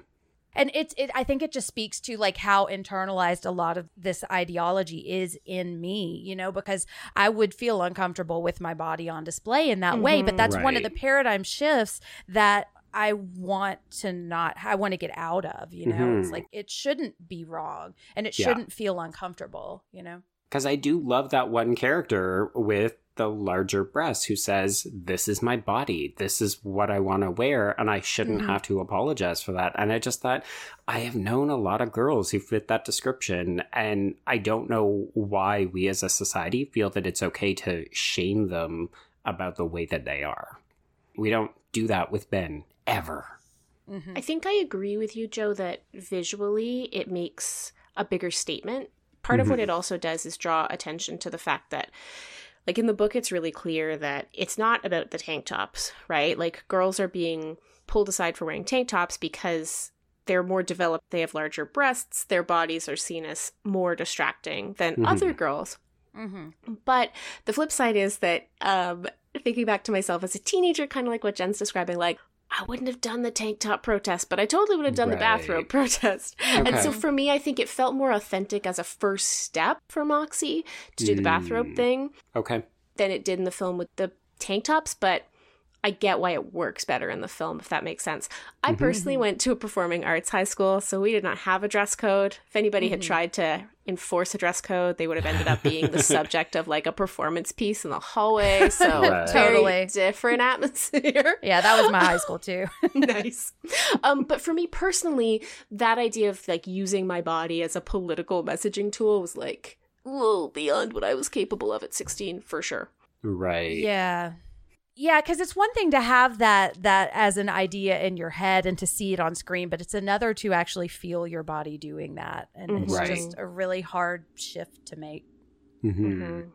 And it's it I think it just speaks to like how internalized a lot of this ideology is in me, you know, because I would feel uncomfortable with my body on display in that way, but Mhm. that's one of the paradigm shifts that I want to not I want to get out of, you know. It's Mhm. like it shouldn't be wrong and it Yeah. shouldn't feel uncomfortable, you know. Because I do love that one character with the larger breasts who says, This is my body. This is what I want to wear. And I shouldn't Mhm. have to apologize for that. And I just thought, I have known a lot of girls who fit that description. And I don't know why we as a society feel that it's okay to shame them about the way that they are. We don't do that with Ben ever. Mm-hmm. I think I agree with you, Joe, that visually it makes a bigger statement. Part of what it also does is draw attention to the fact that, like in the book, it's really clear that it's not about the tank tops, right? Like girls are being pulled aside for wearing tank tops because they're more developed, they have larger breasts, their bodies are seen as more distracting than Mhm. other girls. Mm-hmm. But the flip side is that um, thinking back to myself as a teenager, kind of like what Jen's describing, like I wouldn't have done the tank top protest, but I totally would have done the bathrobe Right. protest. [laughs] And so for me, I think it felt more authentic as a first step for Moxie to do the bathrobe Mm. thing Okay. than it did in the film with the tank tops, but I get why it works better in the film, if that makes sense. I Mhm. personally went to a performing arts high school, so we did not have a dress code. If anybody had Mhm. tried to enforce a dress code, they would have ended up being the [laughs] subject of like a performance piece in the hallway. [laughs] So Right. very Totally. different atmosphere. [laughs] Yeah, that was my high school too. nice. Um, but for me personally, that idea of like using my body as a political messaging tool was like a little beyond what I was capable of at 16 for sure. Right. Yeah. Yeah, because it's one thing to have that that as an idea in your head and to see it on screen, but it's another to actually feel your body doing that, and it's Right. just a really hard shift to make. Mhm.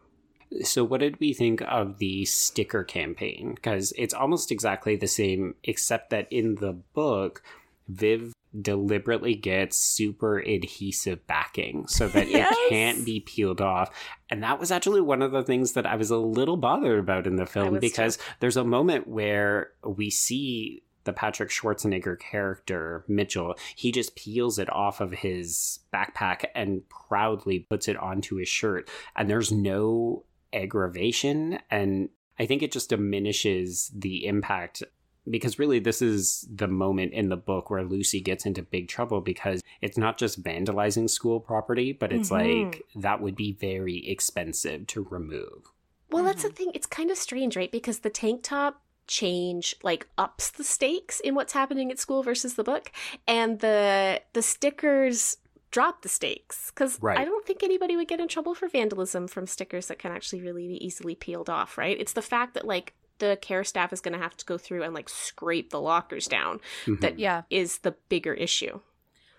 So, what did we think of the sticker campaign? Because it's almost exactly the same, except that in the book, Viv deliberately gets super adhesive backing so that Yes. it can't be peeled off. And that was actually one of the things that I was a little bothered about in the film because there's a moment where we see the Patrick Schwarzenegger character, Mitchell, he just peels it off of his backpack and proudly puts it onto his shirt. And there's no aggravation. And I think it just diminishes the impact because really this is the moment in the book where Lucy gets into big trouble because it's not just vandalizing school property, but it's Mhm. like that would be very expensive to remove. Well, that's the thing. It's kind of strange, right? Because the tank top change like ups the stakes in what's happening at school versus the book, and the the stickers drop the stakes because Right. I don't think anybody would get in trouble for vandalism from stickers that can actually really be easily peeled off, right? It's the fact that like the care staff is going to have to go through and like scrape the lockers down that is Yeah. is the bigger issue.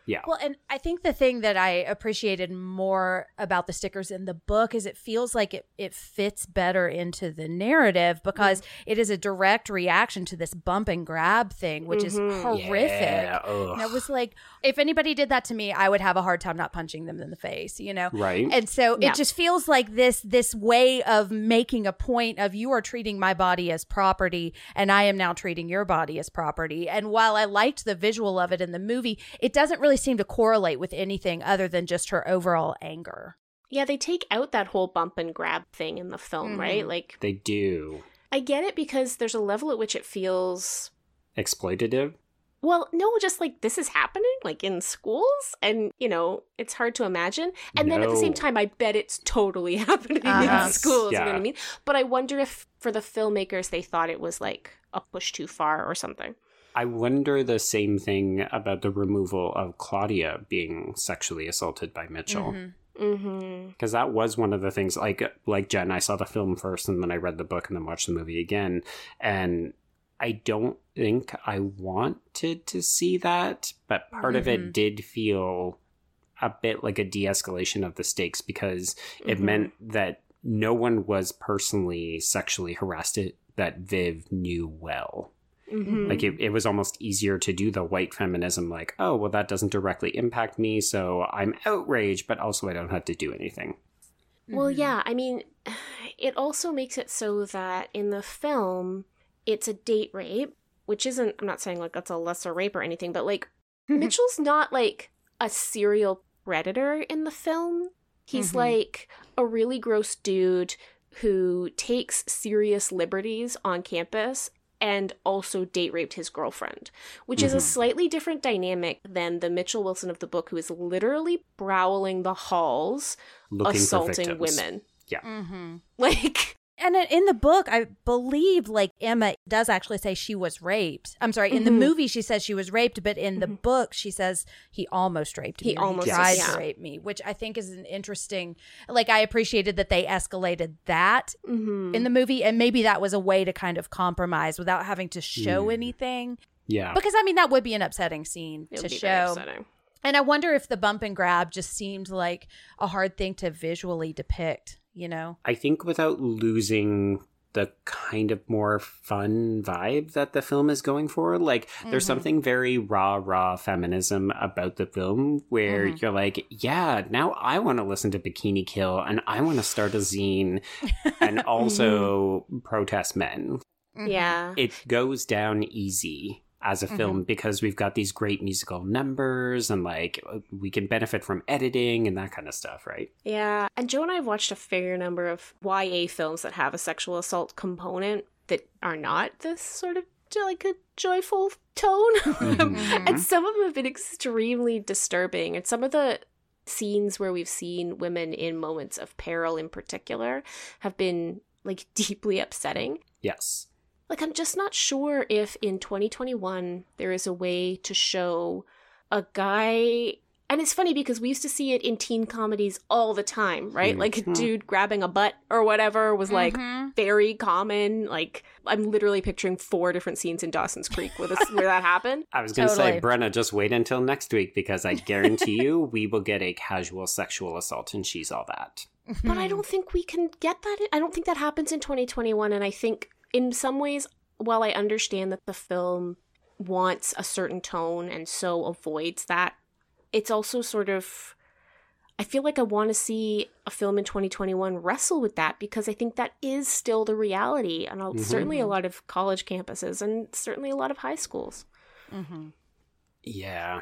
Yeah. Well, and I think the thing that I appreciated more about the stickers in the book is it feels like it, it fits better into the narrative because it is a direct reaction to this bump and grab thing, which is Mhm. horrific. Yeah, ugh. And I was like, if anybody did that to me, I would have a hard time not punching them in the face, you know? Right. And so Yeah. it just feels like this this way of making a point of you are treating my body as property and I am now treating your body as property. And while I liked the visual of it in the movie, it doesn't really seem to correlate with anything other than just her overall anger. Yeah, they take out that whole bump and grab thing in the film, right? Mhm. Like They do. I get it because there's a level at which it feels Exploitative? well, no, just like this is happening like in schools and you know, it's hard to imagine. And then at the same time I bet it's totally [laughs] happening Uh-huh. in schools, you know what I mean? But I wonder if for the filmmakers they thought it was like a push too far or something. I wonder the same thing about the removal of Claudia being sexually assaulted by Mitchell. Mhm. Because that was one of the things, like like Jen, I saw the film first and then I read the book and then watched the movie again. And I don't think I wanted to see that, but part of Mhm. it did feel a bit like a de escalation of the stakes because it Mhm. meant that no one was personally sexually harassed it that Viv knew well. Mhm. Like it, it was almost easier to do the white feminism, like, oh, well, that doesn't directly impact me, so I'm outraged, but also I don't have to do anything. Well, yeah, I mean, [sighs] it also makes it so that in the film, it's a date rape, which isn't, I'm not saying like that's a lesser rape or anything, but like [laughs] Mitchell's not like a serial predator in the film. He's Mhm. like a really gross dude who takes serious liberties on campus and also date raped his girlfriend, which is a Mhm. slightly different dynamic than the Mitchell Wilson of the book, who is literally prowling the halls, Looking for assaulting victims. women. Yeah. Mm-hmm. [laughs] Like, And in- in the book, I believe like Emma does actually say she was raped. I'm sorry, in the Mhm. movie she says she was raped, but in the book she says he almost raped me. He or almost- tried Yes. to rape me, which I think is an interesting. Like I appreciated that they escalated that mhm. in the movie, and maybe that was a way to kind of compromise without having to show Mm. anything. Yeah. Because I mean that would be an upsetting scene It to would be very show. upsetting. And I wonder if the bump and grab just seemed like a hard thing to visually depict. You know. I think without losing the kind of more fun vibe that the film is going for. Like, there's Mhm. something very raw, raw feminism about the film where Mhm. you're like, yeah, now I want to listen to Bikini Kill and I want to start a zine and [laughs] also protest men. Mm-hmm. Yeah. It goes down easy as a mm-hmm. film because we've got these great musical numbers and like uh, we can benefit from editing and that kind of stuff, right? Yeah. And Joe and I have watched a fair number of YA films that have a sexual assault component that are not this sort of like a joyful tone. Mm-hmm. [laughs] and mm-hmm. some of them have been extremely disturbing. And some of the scenes where we've seen women in moments of peril in particular have been like [laughs] deeply upsetting. Yes. Like, I'm just not sure if in 2021 there is a way to show a guy. And it's funny because we used to see it in teen comedies all the time, right? Like a Mhm. dude grabbing a butt or whatever was like Mhm. very common. Like, I'm literally picturing four different scenes in Dawson's Creek where, this, where that [laughs] happened. I was going to say, Brenna, just wait until next week because I guarantee you we will get a casual sexual assault and she's all that. But I don't think we can get that. In, I don't think that happens in 2021. And I think in some ways, while I understand that the film wants a certain tone and so avoids that, it's also sort of. I feel like I want to see a film in 2021 wrestle with that because I think that is still the reality on mm-hmm. certainly a lot of college campuses and certainly a lot of high schools. Mm-hmm. Yeah.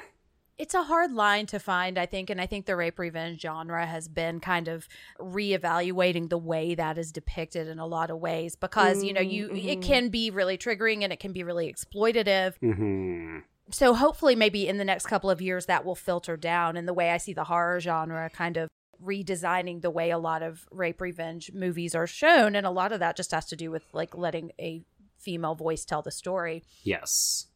It's a hard line to find, I think. And I think the rape revenge genre has been kind of reevaluating the way that is depicted in a lot of ways because, mm-hmm. you know, you mm-hmm. it can be really triggering and it can be really exploitative. Mm-hmm so hopefully maybe in the next couple of years that will filter down and the way i see the horror genre kind of redesigning the way a lot of rape revenge movies are shown and a lot of that just has to do with like letting a female voice tell the story yes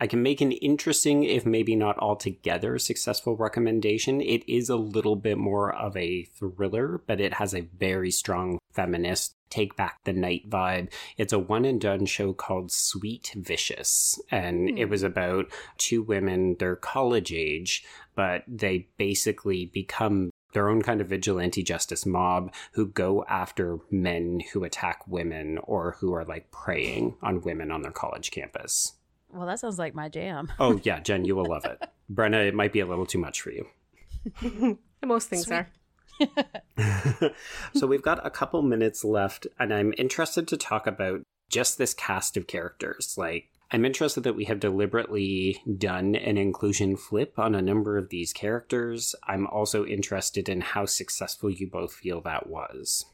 I can make an interesting, if maybe not altogether successful recommendation. It is a little bit more of a thriller, but it has a very strong feminist take back the night vibe. It's a one and done show called Sweet Vicious. And mm. it was about two women, they're college age, but they basically become their own kind of vigilante justice mob who go after men who attack women or who are like preying on women on their college campus. Well, that sounds like my jam. [laughs] oh, yeah, Jen, you will love it. Brenna, it might be a little too much for you. [laughs] Most things Sweet. are. [laughs] so we've got a couple minutes left, and I'm interested to talk about just this cast of characters. Like, I'm interested that we have deliberately done an inclusion flip on a number of these characters. I'm also interested in how successful you both feel that was.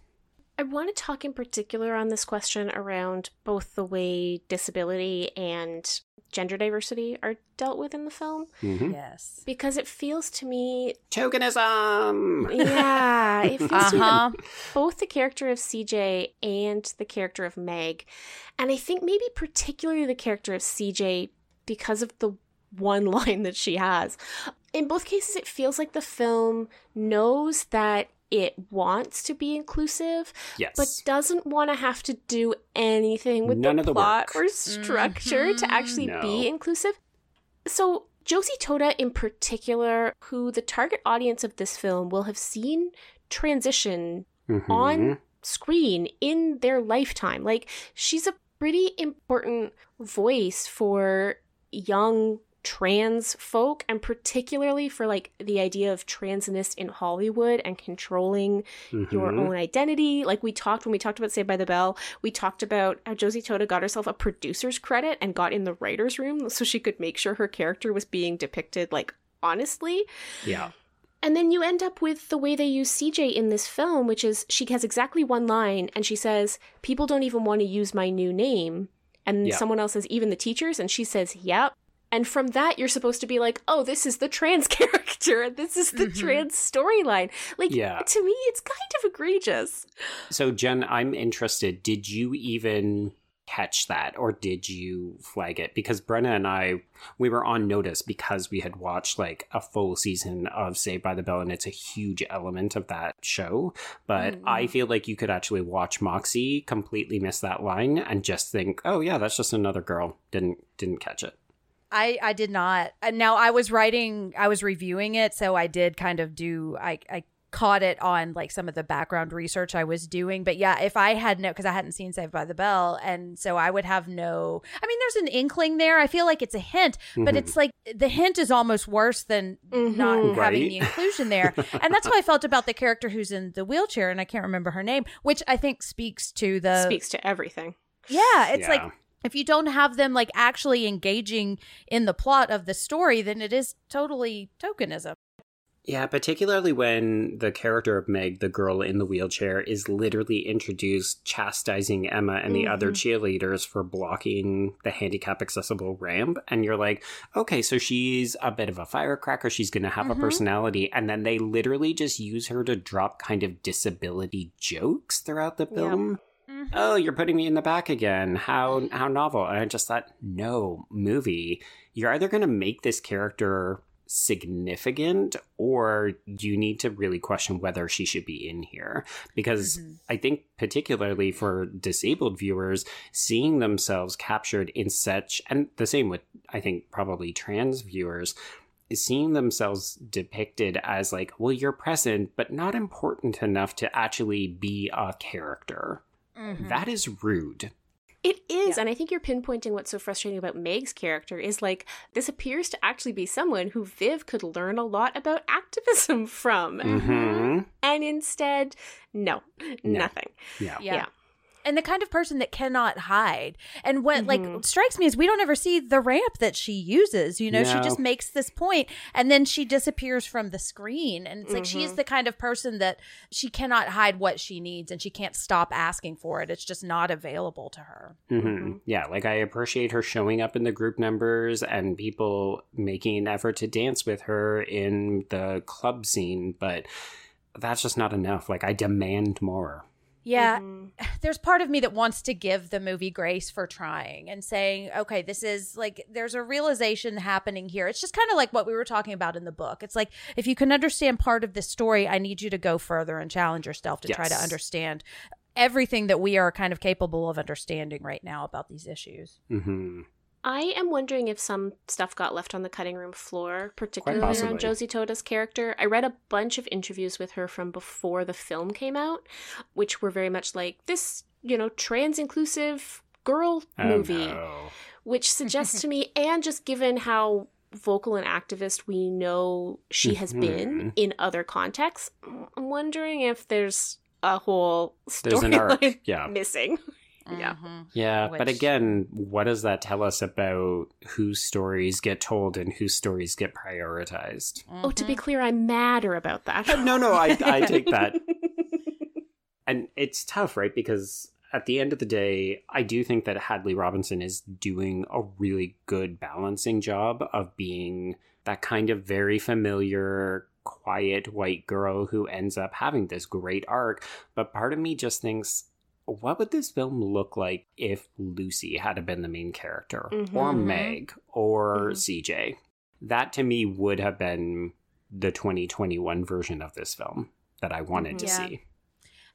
I want to talk in particular on this question around both the way disability and gender diversity are dealt with in the film. Mm-hmm. Yes. Because it feels to me. Tokenism! Yeah. It [laughs] feels uh-huh. to me both the character of CJ and the character of Meg. And I think maybe particularly the character of CJ because of the one [laughs] line that she has. In both cases, it feels like the film knows that it wants to be inclusive, yes. but doesn't want to have to do anything with None the, plot or structure mm-hmm. to actually no. be inclusive. So Josie Totah, in particular, who the target audience of this film will have seen transition mm-hmm. on screen in their lifetime. Like she's a pretty important voice for young trans folk and particularly for like the idea of transness in Hollywood and controlling mm-hmm. your own identity. Like we talked when we talked about Saved by the Bell, we talked about how Josie Totah got herself a producer's credit and got in the writer's room so she could make sure her character was being depicted like honestly. Yeah. And then you end up with the way they use CJ in this film, which is she has exactly one line and she says, People don't even want to use my new name. And yeah. someone else says, Even the teachers? And she says, Yep. And from that, you're supposed to be like, oh, this is the trans [laughs] character. This is the mm-hmm. trans storyline. Like, yeah. to me, it's kind of egregious. So, Jen, I'm interested. Did you even catch that or did you flag it? Because Brenna and I, we were on notice because we had watched like a full season of Saved by the Bell and it's a huge element of that show. But mm-hmm. I feel like you could actually watch Moxie, completely miss that line and just think, oh, yeah, that's just another girl. Didn't, didn't catch it. I I did not. Now I was writing, I was reviewing it, so I did kind of do. I I caught it on like some of the background research I was doing. But yeah, if I had no, because I hadn't seen Saved by the Bell, and so I would have no. I mean, there's an inkling there. I feel like it's a hint, mm-hmm. but it's like the hint is almost worse than mm-hmm. not right? having the inclusion there. [laughs] and that's how I felt about the character who's in the wheelchair, and I can't remember her name, which I think speaks to the speaks to everything. Yeah, it's yeah. like if you don't have them like actually engaging in the plot of the story, then it is totally tokenism. Yeah, particularly when the character of Meg, the girl in the wheelchair, is literally introduced chastising Emma and the mm-hmm. other cheerleaders for blocking the handicap accessible ramp. And you're like, okay, so she's a bit of a firecracker. She's going to have mm-hmm. a personality. And then they literally just use her to drop kind of disability jokes throughout the film. Yep. Mm-hmm. Oh, you're putting me in the back again. How how novel. And I just thought, no, movie. You're either going to make this character significant or you need to really question whether she should be in here because mm-hmm. i think particularly for disabled viewers seeing themselves captured in such and the same with i think probably trans viewers seeing themselves depicted as like well you're present but not important enough to actually be a character Mm-hmm. That is rude. It is, yeah. and I think you're pinpointing what's so frustrating about Meg's character is like this appears to actually be someone who Viv could learn a lot about activism [laughs] from, mm-hmm. and instead, no, no. nothing. Yeah. yeah. yeah and the kind of person that cannot hide. And what mm-hmm. like strikes me is we don't ever see the ramp that she uses. You know, no. she just makes this point and then she disappears from the screen. And it's mm-hmm. like she's the kind of person that she cannot hide what she needs and she can't stop asking for it. It's just not available to her. Mm-hmm. mm-hmm. Yeah, like I appreciate her showing up in the group numbers and people making an effort to dance with her in the club scene, but that's just not enough. Like I demand more. Yeah, mm-hmm. [sighs] there's part of me that wants to give the movie grace for trying and saying, okay, this is like, there's a realization happening here. It's just kind of like what we were talking about in the book. It's like, if you can understand part of this story, I need you to go further and challenge yourself to yes. try to understand everything that we are kind of capable of understanding right now about these issues. Mm-hmm. I am wondering if some stuff got left on the cutting room floor, particularly on Josie Totah's character. I read a bunch of interviews with her from before the film came out, which were very much like this, you know, trans inclusive girl oh, movie, no. which suggests to me, [laughs] and just given how vocal and activist we know she has mm-hmm. been in other contexts, I'm wondering if there's a whole storyline yeah. [laughs] missing. Yeah. Mm-hmm. Yeah. Which... But again, what does that tell us about whose stories get told and whose stories get prioritized? Mm-hmm. Oh, to be clear, I'm madder about that. no, no, I, I [laughs] take that. and it's tough, right? Because at the end of the day, I do think that Hadley Robinson is doing a really good balancing job of being that kind of very familiar, quiet white girl who ends up having this great arc. But part of me just thinks what would this film look like if Lucy had been the main character, mm-hmm. or Meg, or mm-hmm. CJ? That to me would have been the 2021 version of this film that I wanted mm-hmm. to yeah. see.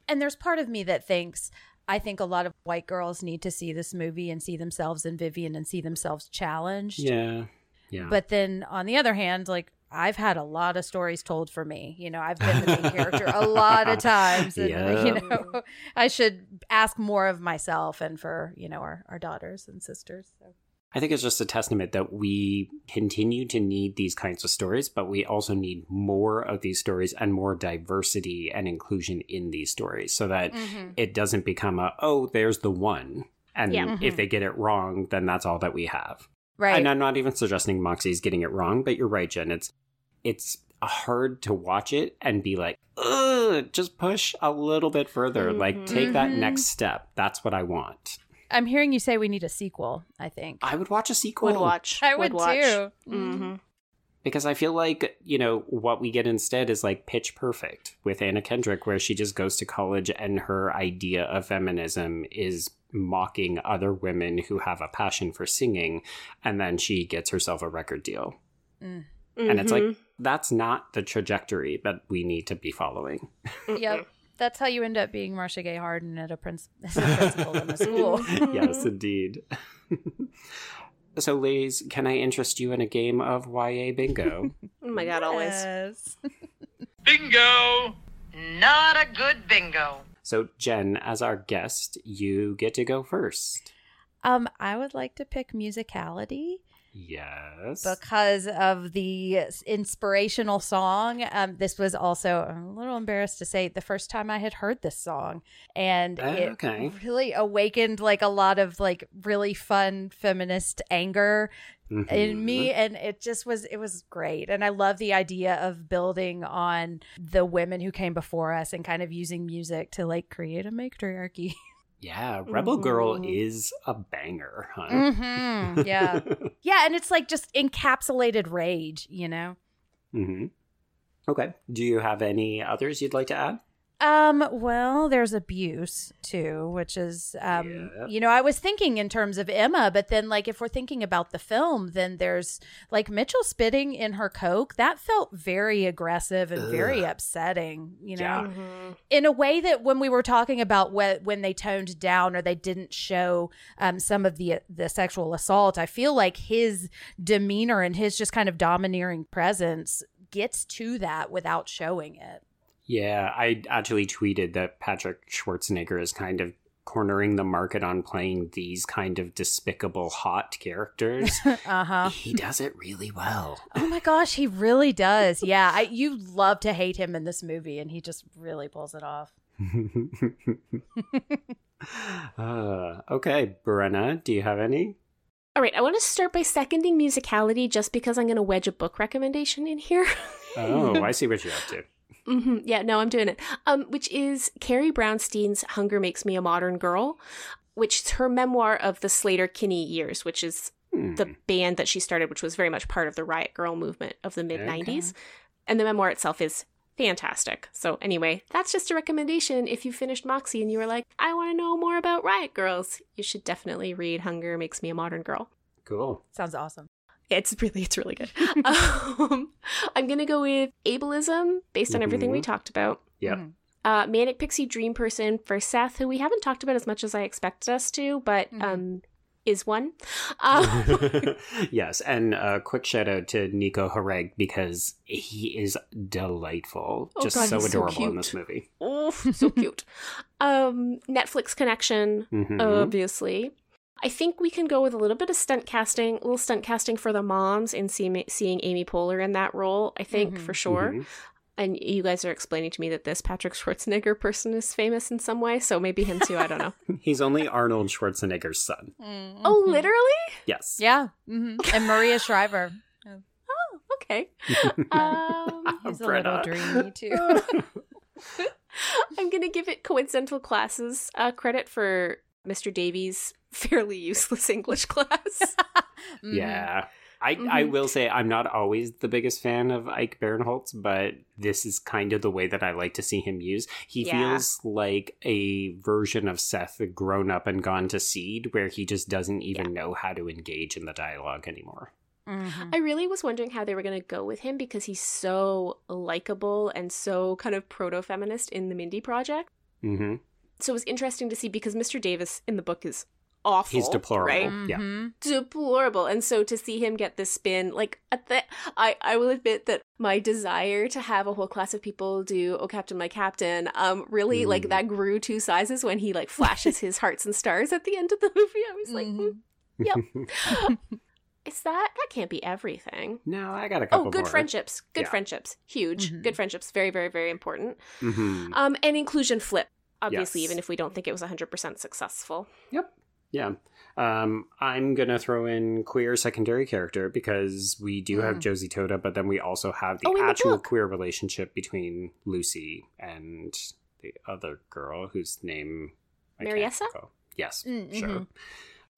And there's part of me that thinks I think a lot of white girls need to see this movie and see themselves in Vivian and see themselves challenged. Yeah. Yeah. But then on the other hand, like I've had a lot of stories told for me. You know, I've been the main character a [laughs] lot of times. And, yeah. you know, [laughs] I should ask more of myself and for, you know, our, our daughters and sisters. So. I think it's just a testament that we continue to need these kinds of stories, but we also need more of these stories and more diversity and inclusion in these stories so that mm-hmm. it doesn't become a, oh, there's the one. And yeah. if mm-hmm. they get it wrong, then that's all that we have. Right. And I'm not even suggesting Moxie's getting it wrong, but you're right, Jen. It's it's hard to watch it and be like, ugh, just push a little bit further. Mm-hmm. Like take that mm-hmm. next step. That's what I want. I'm hearing you say we need a sequel, I think. I would watch a sequel. Would watch. I would, would watch. too. Mm-hmm. Because I feel like, you know, what we get instead is like pitch perfect with Anna Kendrick, where she just goes to college and her idea of feminism is mocking other women who have a passion for singing, and then she gets herself a record deal. Mm. And it's like, mm-hmm. that's not the trajectory that we need to be following. yep. That's how you end up being Marcia Gay Harden at a, princ- [laughs] a principal in a [laughs] school. yes, indeed. [laughs] so, ladies, can I interest you in a game of YA bingo? [laughs] oh my god, always. [laughs] bingo! Not a good bingo. So, Jen, as our guest, you get to go first. Um, I would like to pick musicality. Yes. Because of the inspirational song. Um, this was also, I'm a little embarrassed to say, the first time I had heard this song. And it okay. really awakened like a lot of like really fun feminist anger Mm-hmm. in me and it just was it was great and i love the idea of building on the women who came before us and kind of using music to like create a matriarchy [laughs] yeah rebel mm-hmm. girl is a banger huh mm-hmm. yeah [laughs] yeah and it's like just encapsulated rage you know mm-hmm. okay do you have any others you'd like to add um, well, there's abuse too, which is um yeah. you know, I was thinking in terms of Emma, but then like if we're thinking about the film, then there's like Mitchell spitting in her coke. That felt very aggressive and Ugh. very upsetting, you know. Yeah. Mm-hmm. In a way that when we were talking about when when they toned down or they didn't show um some of the the sexual assault, I feel like his demeanor and his just kind of domineering presence gets to that without showing it. Yeah, I actually tweeted that Patrick Schwarzenegger is kind of cornering the market on playing these kind of despicable hot characters, [laughs] uh huh. he does it really well. Oh my gosh, he really does. Yeah, I, you love to hate him in this movie, and he just really pulls it off. [laughs] uh, okay, Brenna, do you have any? All right, I want to start by seconding musicality just because I'm going to wedge a book recommendation in here. oh, [laughs] I see what you're up to. Mm-hmm. Yeah, no, I'm doing it. Um, which is Carrie Brownstein's "Hunger Makes Me a Modern Girl," which is her memoir of the Sleater-Kinney years, which is Hmm. the band that she started, which was very much part of the Riot Grrrl movement of the mid '90s. Okay. And the memoir itself is fantastic. So anyway, that's just a recommendation. If you finished Moxie and you were like, I want to know more about Riot Grrrls, you should definitely read "Hunger Makes Me a Modern Girl." Cool. Sounds awesome. It's really, it's really good. [laughs] um, I'm gonna go with ableism based on everything we Mhm. talked about. Yeah. Mm-hmm. Uh, Manic Pixie Dream Person for Seth, who we haven't talked about as much as I expected us to, but Mm-hmm. um, is one. Um, [laughs] [laughs] yes, and a quick shout out to Nico Hiraga because he is delightful, Oh just God, so he's so adorable in this movie. oh, so cute. Um, Netflix connection, Mhm. obviously. I think we can go with a little bit of stunt casting, a little stunt casting for the moms in see- seeing Amy Poehler in that role. I think Mhm. for sure. Mhm. And you guys are explaining to me that this Patrick Schwarzenegger person is famous in some way, so maybe him too. I don't know. [laughs] He's only Arnold Schwarzenegger's son. oh, literally? Yes. Yeah. hmm And Maria Shriver. [laughs] Oh, okay. [laughs] Um, He's a little dreamy too. I'm gonna give it coincidental classes uh, credit for Mr. Davies' fairly useless [laughs] English class. Mhm. [laughs] Yeah. I, I Mhm. will say I'm not always the biggest fan of Ike Barinholtz, but this is kind of the way that I like to see him used. He Yeah. feels like a version of Seth grown up and gone to seed, where he just doesn't even know how to engage in the dialogue anymore. Mhm. I really was wondering how they were gonna go with him because he's so likable and so kind of proto feminist in the Mindy Project. hmm So it was interesting to see because Mr. Davis in the book is awful. He's deplorable. Right? Yeah. Mhm. deplorable and so to see him get this spin like at the i i will admit that my desire to have a whole class of people do oh captain my captain um really like Mm. that grew two sizes when he like flashes his hearts and stars at the end of the [laughs] movie i was like Mhm. mm, yep [laughs] is that that can't be everything no, I got a couple oh good more. friendships good Yeah. friendships huge Mhm. good friendships very very very important hmm um and inclusion flip obviously Yes. even if we don't think it was 100% successful Yep. Yeah. Um, I'm going to throw in queer secondary character because we do have Mm. Josie Tota, but then we also have the Oh, in the actual queer relationship between Lucy and the other girl whose name I Mariessa? Yes, Mm, sure. mhm.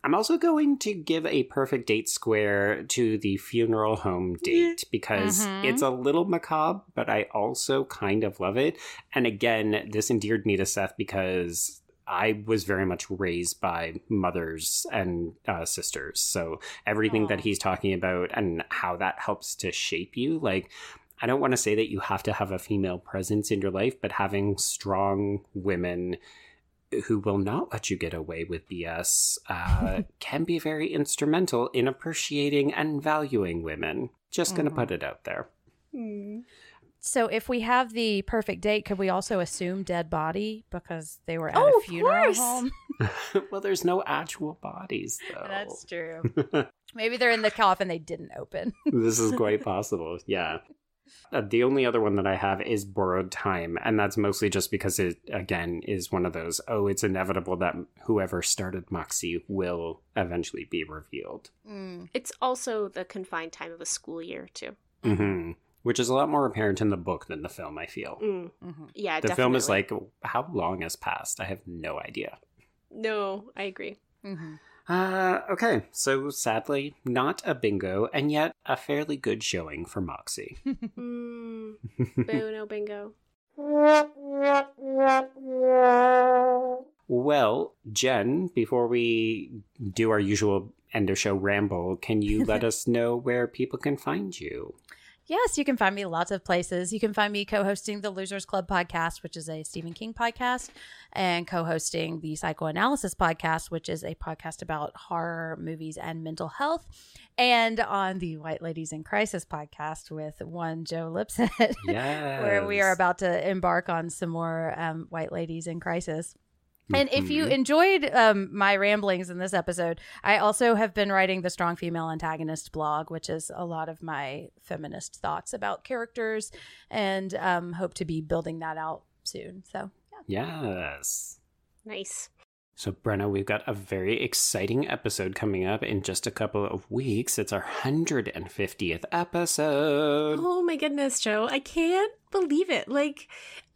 I'm also going to give a perfect date square to the funeral home date because Mhm. it's a little macabre, but I also kind of love it. And again, this endeared me to Seth because I was very much raised by mothers and uh, sisters. So everything that he's talking about and how that helps to shape you, like, I don't want to say that you have to have a female presence in your life, but having strong women who will not let you get away with BS uh, [laughs] can be very instrumental in appreciating and valuing women. Just going to Mhm. put it out there. So if we have the perfect date, could we also assume dead body because they were at Oh, a of funeral course. home? [laughs] [laughs] well, there's no actual bodies, though. That's true. [laughs] Maybe they're in the coffin they didn't open. this is quite possible. Yeah. Uh, the only other one that I have is borrowed time, and that's mostly just because it again is one of those. Oh, it's inevitable that whoever started Moxie will eventually be revealed, Mm. it's also the confined time of a school year too hmm which is a lot more apparent in the book than the film. I feel Mm. Mhm. Yeah, the definitely. film is like, how long has passed? I have no idea. No, I agree. Mhm. Uh, okay, so sadly, not a bingo, and yet a fairly good showing for Moxie. [laughs] Mm, boo, no bingo. Well, Jen, before we do our usual end of show ramble, can you let [laughs] us know where people can find you? Yes, you can find me lots of places. You can find me co hosting the Losers Club podcast, which is a Stephen King podcast, and co hosting the Psychoanalysis podcast, which is a podcast about horror movies and mental health, and on the White Ladies in Crisis podcast with one Joe Lipsett, Yes. [laughs] where we are about to embark on some more um, White Ladies in Crisis. And if you Mhm. enjoyed um, my ramblings in this episode, I also have been writing the Strong Female Antagonist blog, which is a lot of my feminist thoughts about characters, and um, hope to be building that out soon. So, yeah. Yes. Nice. So, Brenna, we've got a very exciting episode coming up in just a couple of weeks. It's our 150th episode. Oh my goodness, Joe. I can't believe it. Like,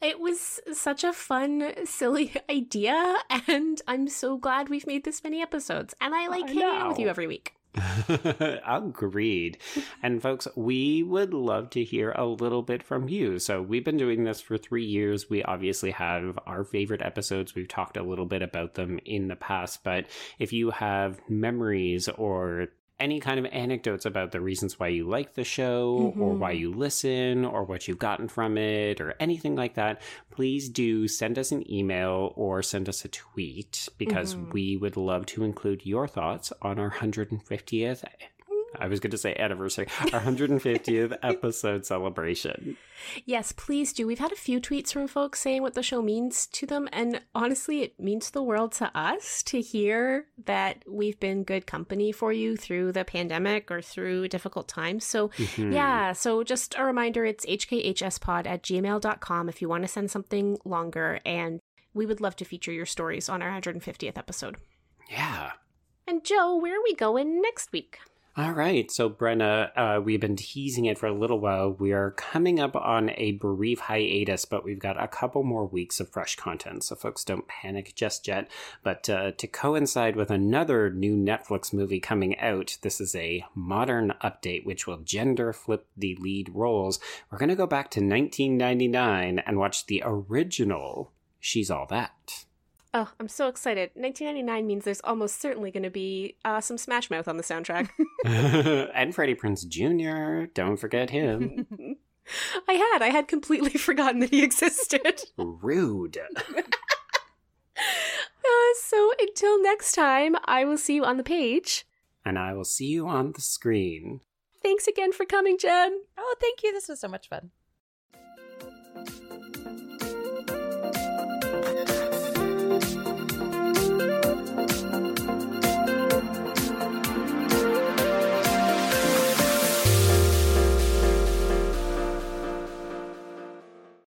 it was such a fun, silly [laughs] idea, and I'm so glad we've made this many episodes. And I like I hanging out with you every week. [laughs] Agreed. And folks, we would love to hear a little bit from you. So we've been doing this for three years. We obviously have our favorite episodes. We've talked a little bit about them in the past, but if you have memories or any kind of anecdotes about the reasons why you like the show or Mhm. why you listen or what you've gotten from it or anything like that, please do send us an email or send us a tweet because Mhm. we would love to include your thoughts on our 150th. I was going to say anniversary, [laughs] our 150th [laughs] episode celebration. Yes, please do. We've had a few tweets from folks saying what the show means to them, and honestly, it means the world to us to hear that we've been good company for you through the pandemic or through difficult times. So, Mhm. yeah, so just a reminder it's hkhspod at gmail.com if you want to send something longer, and we would love to feature your stories on our 150th episode. Yeah. And Joe, where are we going next week? All right. So, Brenna, uh, we've been teasing it for a little while. We are coming up on a brief hiatus, but we've got a couple more weeks of fresh content. So, folks, don't panic just yet. But uh, to coincide with another new Netflix movie coming out, this is a modern update which will gender flip the lead roles. We're going to go back to 1999 and watch the original She's All That. Oh, I'm so excited. 1999 means there's almost certainly going to be uh, some Smash Mouth on the soundtrack. [laughs] [laughs] and Freddie Prinze Jr., don't forget him. [laughs] I had. I had completely forgotten that he existed. Rude. Uh, so until next time, I will see you on the page. and I will see you on the screen. Thanks again for coming, Jen. oh, thank you. This was so much fun.